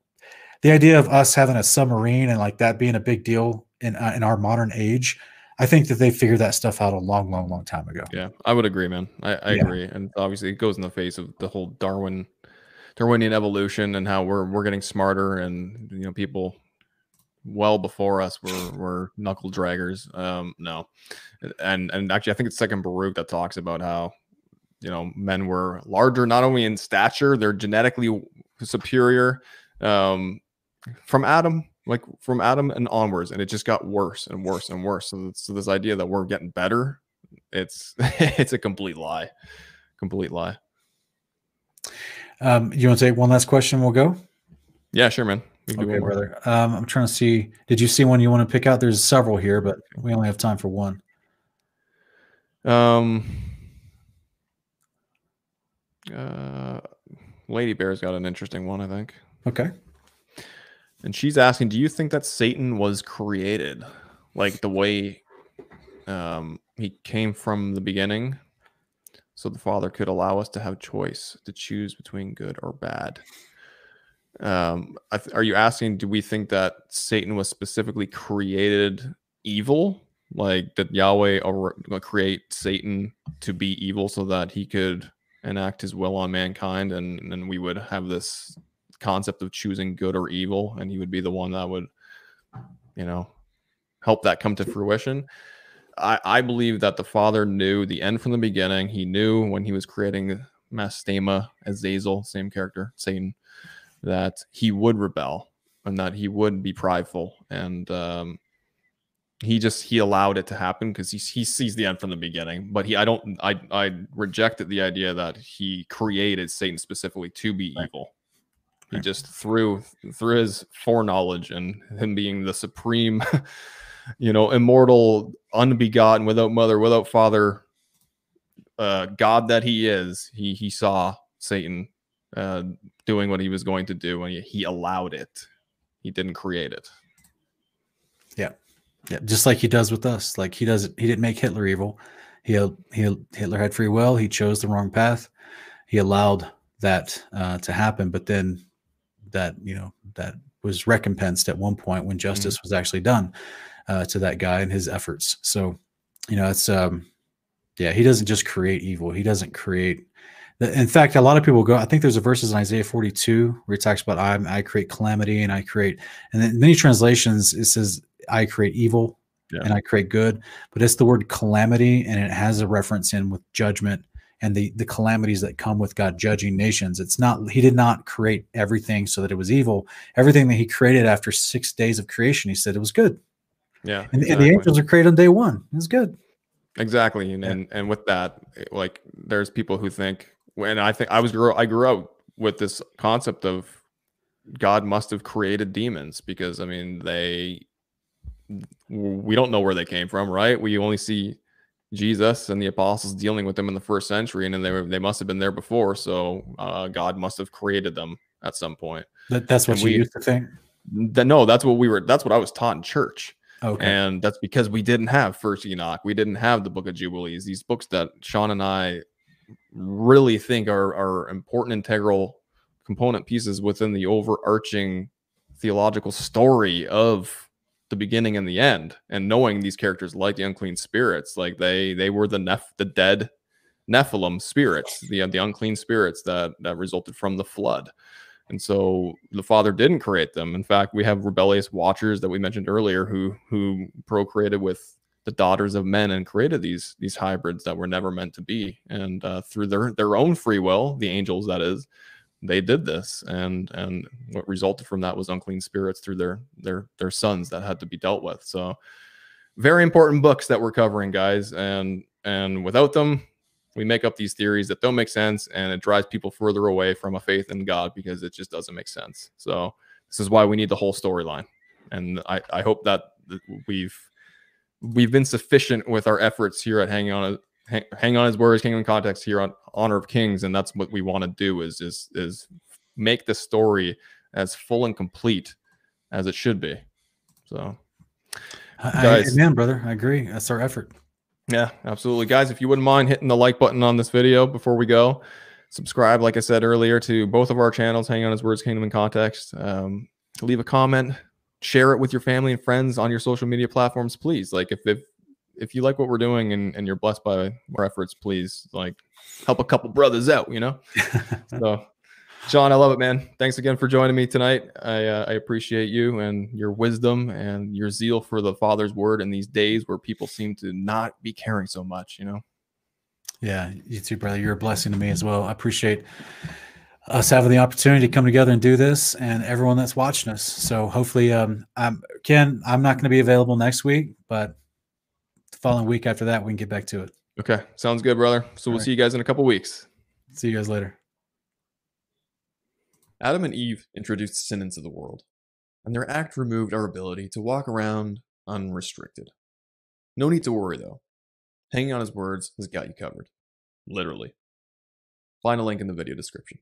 the idea of us having a submarine and like that being a big deal in uh, in our modern age. I think that they figured that stuff out a long, long, long time ago. Yeah, I would agree, man. I, I Yeah. agree, and obviously it goes in the face of the whole Darwin, Darwinian evolution, and how we're we're getting smarter, and you know people well before us were were knuckle draggers. Um, no, and and actually I think it's Second Baruch that talks about how you know men were larger not only in stature, they're genetically superior um, from Adam. Like from Adam and onwards, and it just got worse and worse and worse. So, so this idea that we're getting better it's [laughs] it's a complete lie complete lie Um, you want to take one last question? We'll go. yeah sure man we can do Okay, brother. Um, I'm trying to see. Did you see one you want to pick out? There's several here, but we only have time for one. um uh lady bear's got an interesting one i think Okay. and she's asking do you think that satan was created like the way um he came from the beginning so the father could allow us to have choice to choose between good or bad um th- are you asking do we think that satan was specifically created evil? Like did yahweh or create satan to be evil so that he could enact his will on mankind and and we would have this concept of choosing good or evil and he would be the one that would you know help that come to fruition? I i believe that the father knew the end from the beginning. He knew when he was creating mastema azazel same character satan that he would rebel and that he would be prideful. And um he just he allowed it to happen because he, he sees the end from the beginning. But he i don't i i rejected the idea that he created satan specifically to be evil. He Right. just through through his foreknowledge and him being the supreme [laughs] you know immortal unbegotten without mother without father uh god that he is he he saw satan uh doing what he was going to do and he, allowed it he didn't create it Yeah, Yeah. just like he does with us. Like he does. He didn't make Hitler evil. He he Hitler had free will. He chose the wrong path. He allowed that uh, to happen, but then that you know that was recompensed at one point when justice was actually done uh, to that guy and his efforts. So you know it's um yeah he doesn't just create evil. He doesn't create. In fact, a lot of people go. I think there's a verses in Isaiah 42 where he talks about I I create calamity and I create, and then many translations it says I create evil Yeah. and I create good, but it's the word calamity and it has a reference in with judgment and the the calamities that come with God judging nations. It's not he did not create everything so that it was evil. Everything that he created after 6 days of creation, he said it was good. yeah And, and the angels are created on day 1. It's good. exactly and, Yeah. and and with that like there's people who think when i think i was grew i grew up with this concept of god must have created demons because i mean they we don't know where they came from right? We only see jesus and the apostles dealing with them in the first century and then they were they must have been there before so uh, god must have created them at some point. That, that's what And you we- used to think. Th- no that's what we were that's what i was taught in church. Okay. and that's because we didn't have first enoch. We didn't have the book of jubilees. These books that sean and i really think are are important integral component pieces within the overarching theological story of the beginning and the end and knowing these characters like the unclean spirits like they they were the neph the dead Nephilim spirits, the the unclean spirits that that resulted from the flood. And so the father didn't create them. In fact, we have rebellious watchers that we mentioned earlier who who procreated with the daughters of men and created these these hybrids that were never meant to be. And uh, through their their own free will, the angels that is, they did this. And and what resulted from that was unclean spirits through their their their sons that had to be dealt with. So very important books that we're covering, guys. And and without them, we make up these theories that don't make sense and it drives people further away from a faith in God because it just doesn't make sense. So this is why we need the whole storyline. And I, I hope that we've we've been sufficient with our efforts here at hanging on hang, hang on his words, kingdom context here on honor of kings, and that's what we want to do is is is make the story as full and complete as it should be. So, I, guys, amen, brother. I agree. That's our effort. Yeah, absolutely. Guys, if you wouldn't mind hitting the like button on this video before we go, subscribe, like I said earlier, to both of our channels, Hang On His Words, Kingdom in Context. Um, leave a comment, share it with your family and friends on your social media platforms, please. Like if if if you like what we're doing and, and you're blessed by our efforts, please like help a couple brothers out, you know? [laughs] so John, I love it, man. Thanks again for joining me tonight. I, uh, I appreciate you and your wisdom and your zeal for the Father's word in these days where people seem to not be caring so much, you know? Yeah, you too, brother. You're a blessing to me as well. I appreciate us having the opportunity to come together and do this and everyone that's watching us. So hopefully, um, I'm Ken, I'm not going to be available next week, but the following week after that, we can get back to it. Okay. Sounds good, brother. So All we'll right. see you guys in a couple weeks. See you guys later. Adam and Eve introduced sin into the world, and their act removed our ability to walk around unrestricted. No need to worry, though. Hanging on his words has got you covered. Literally. Find a link in the video description.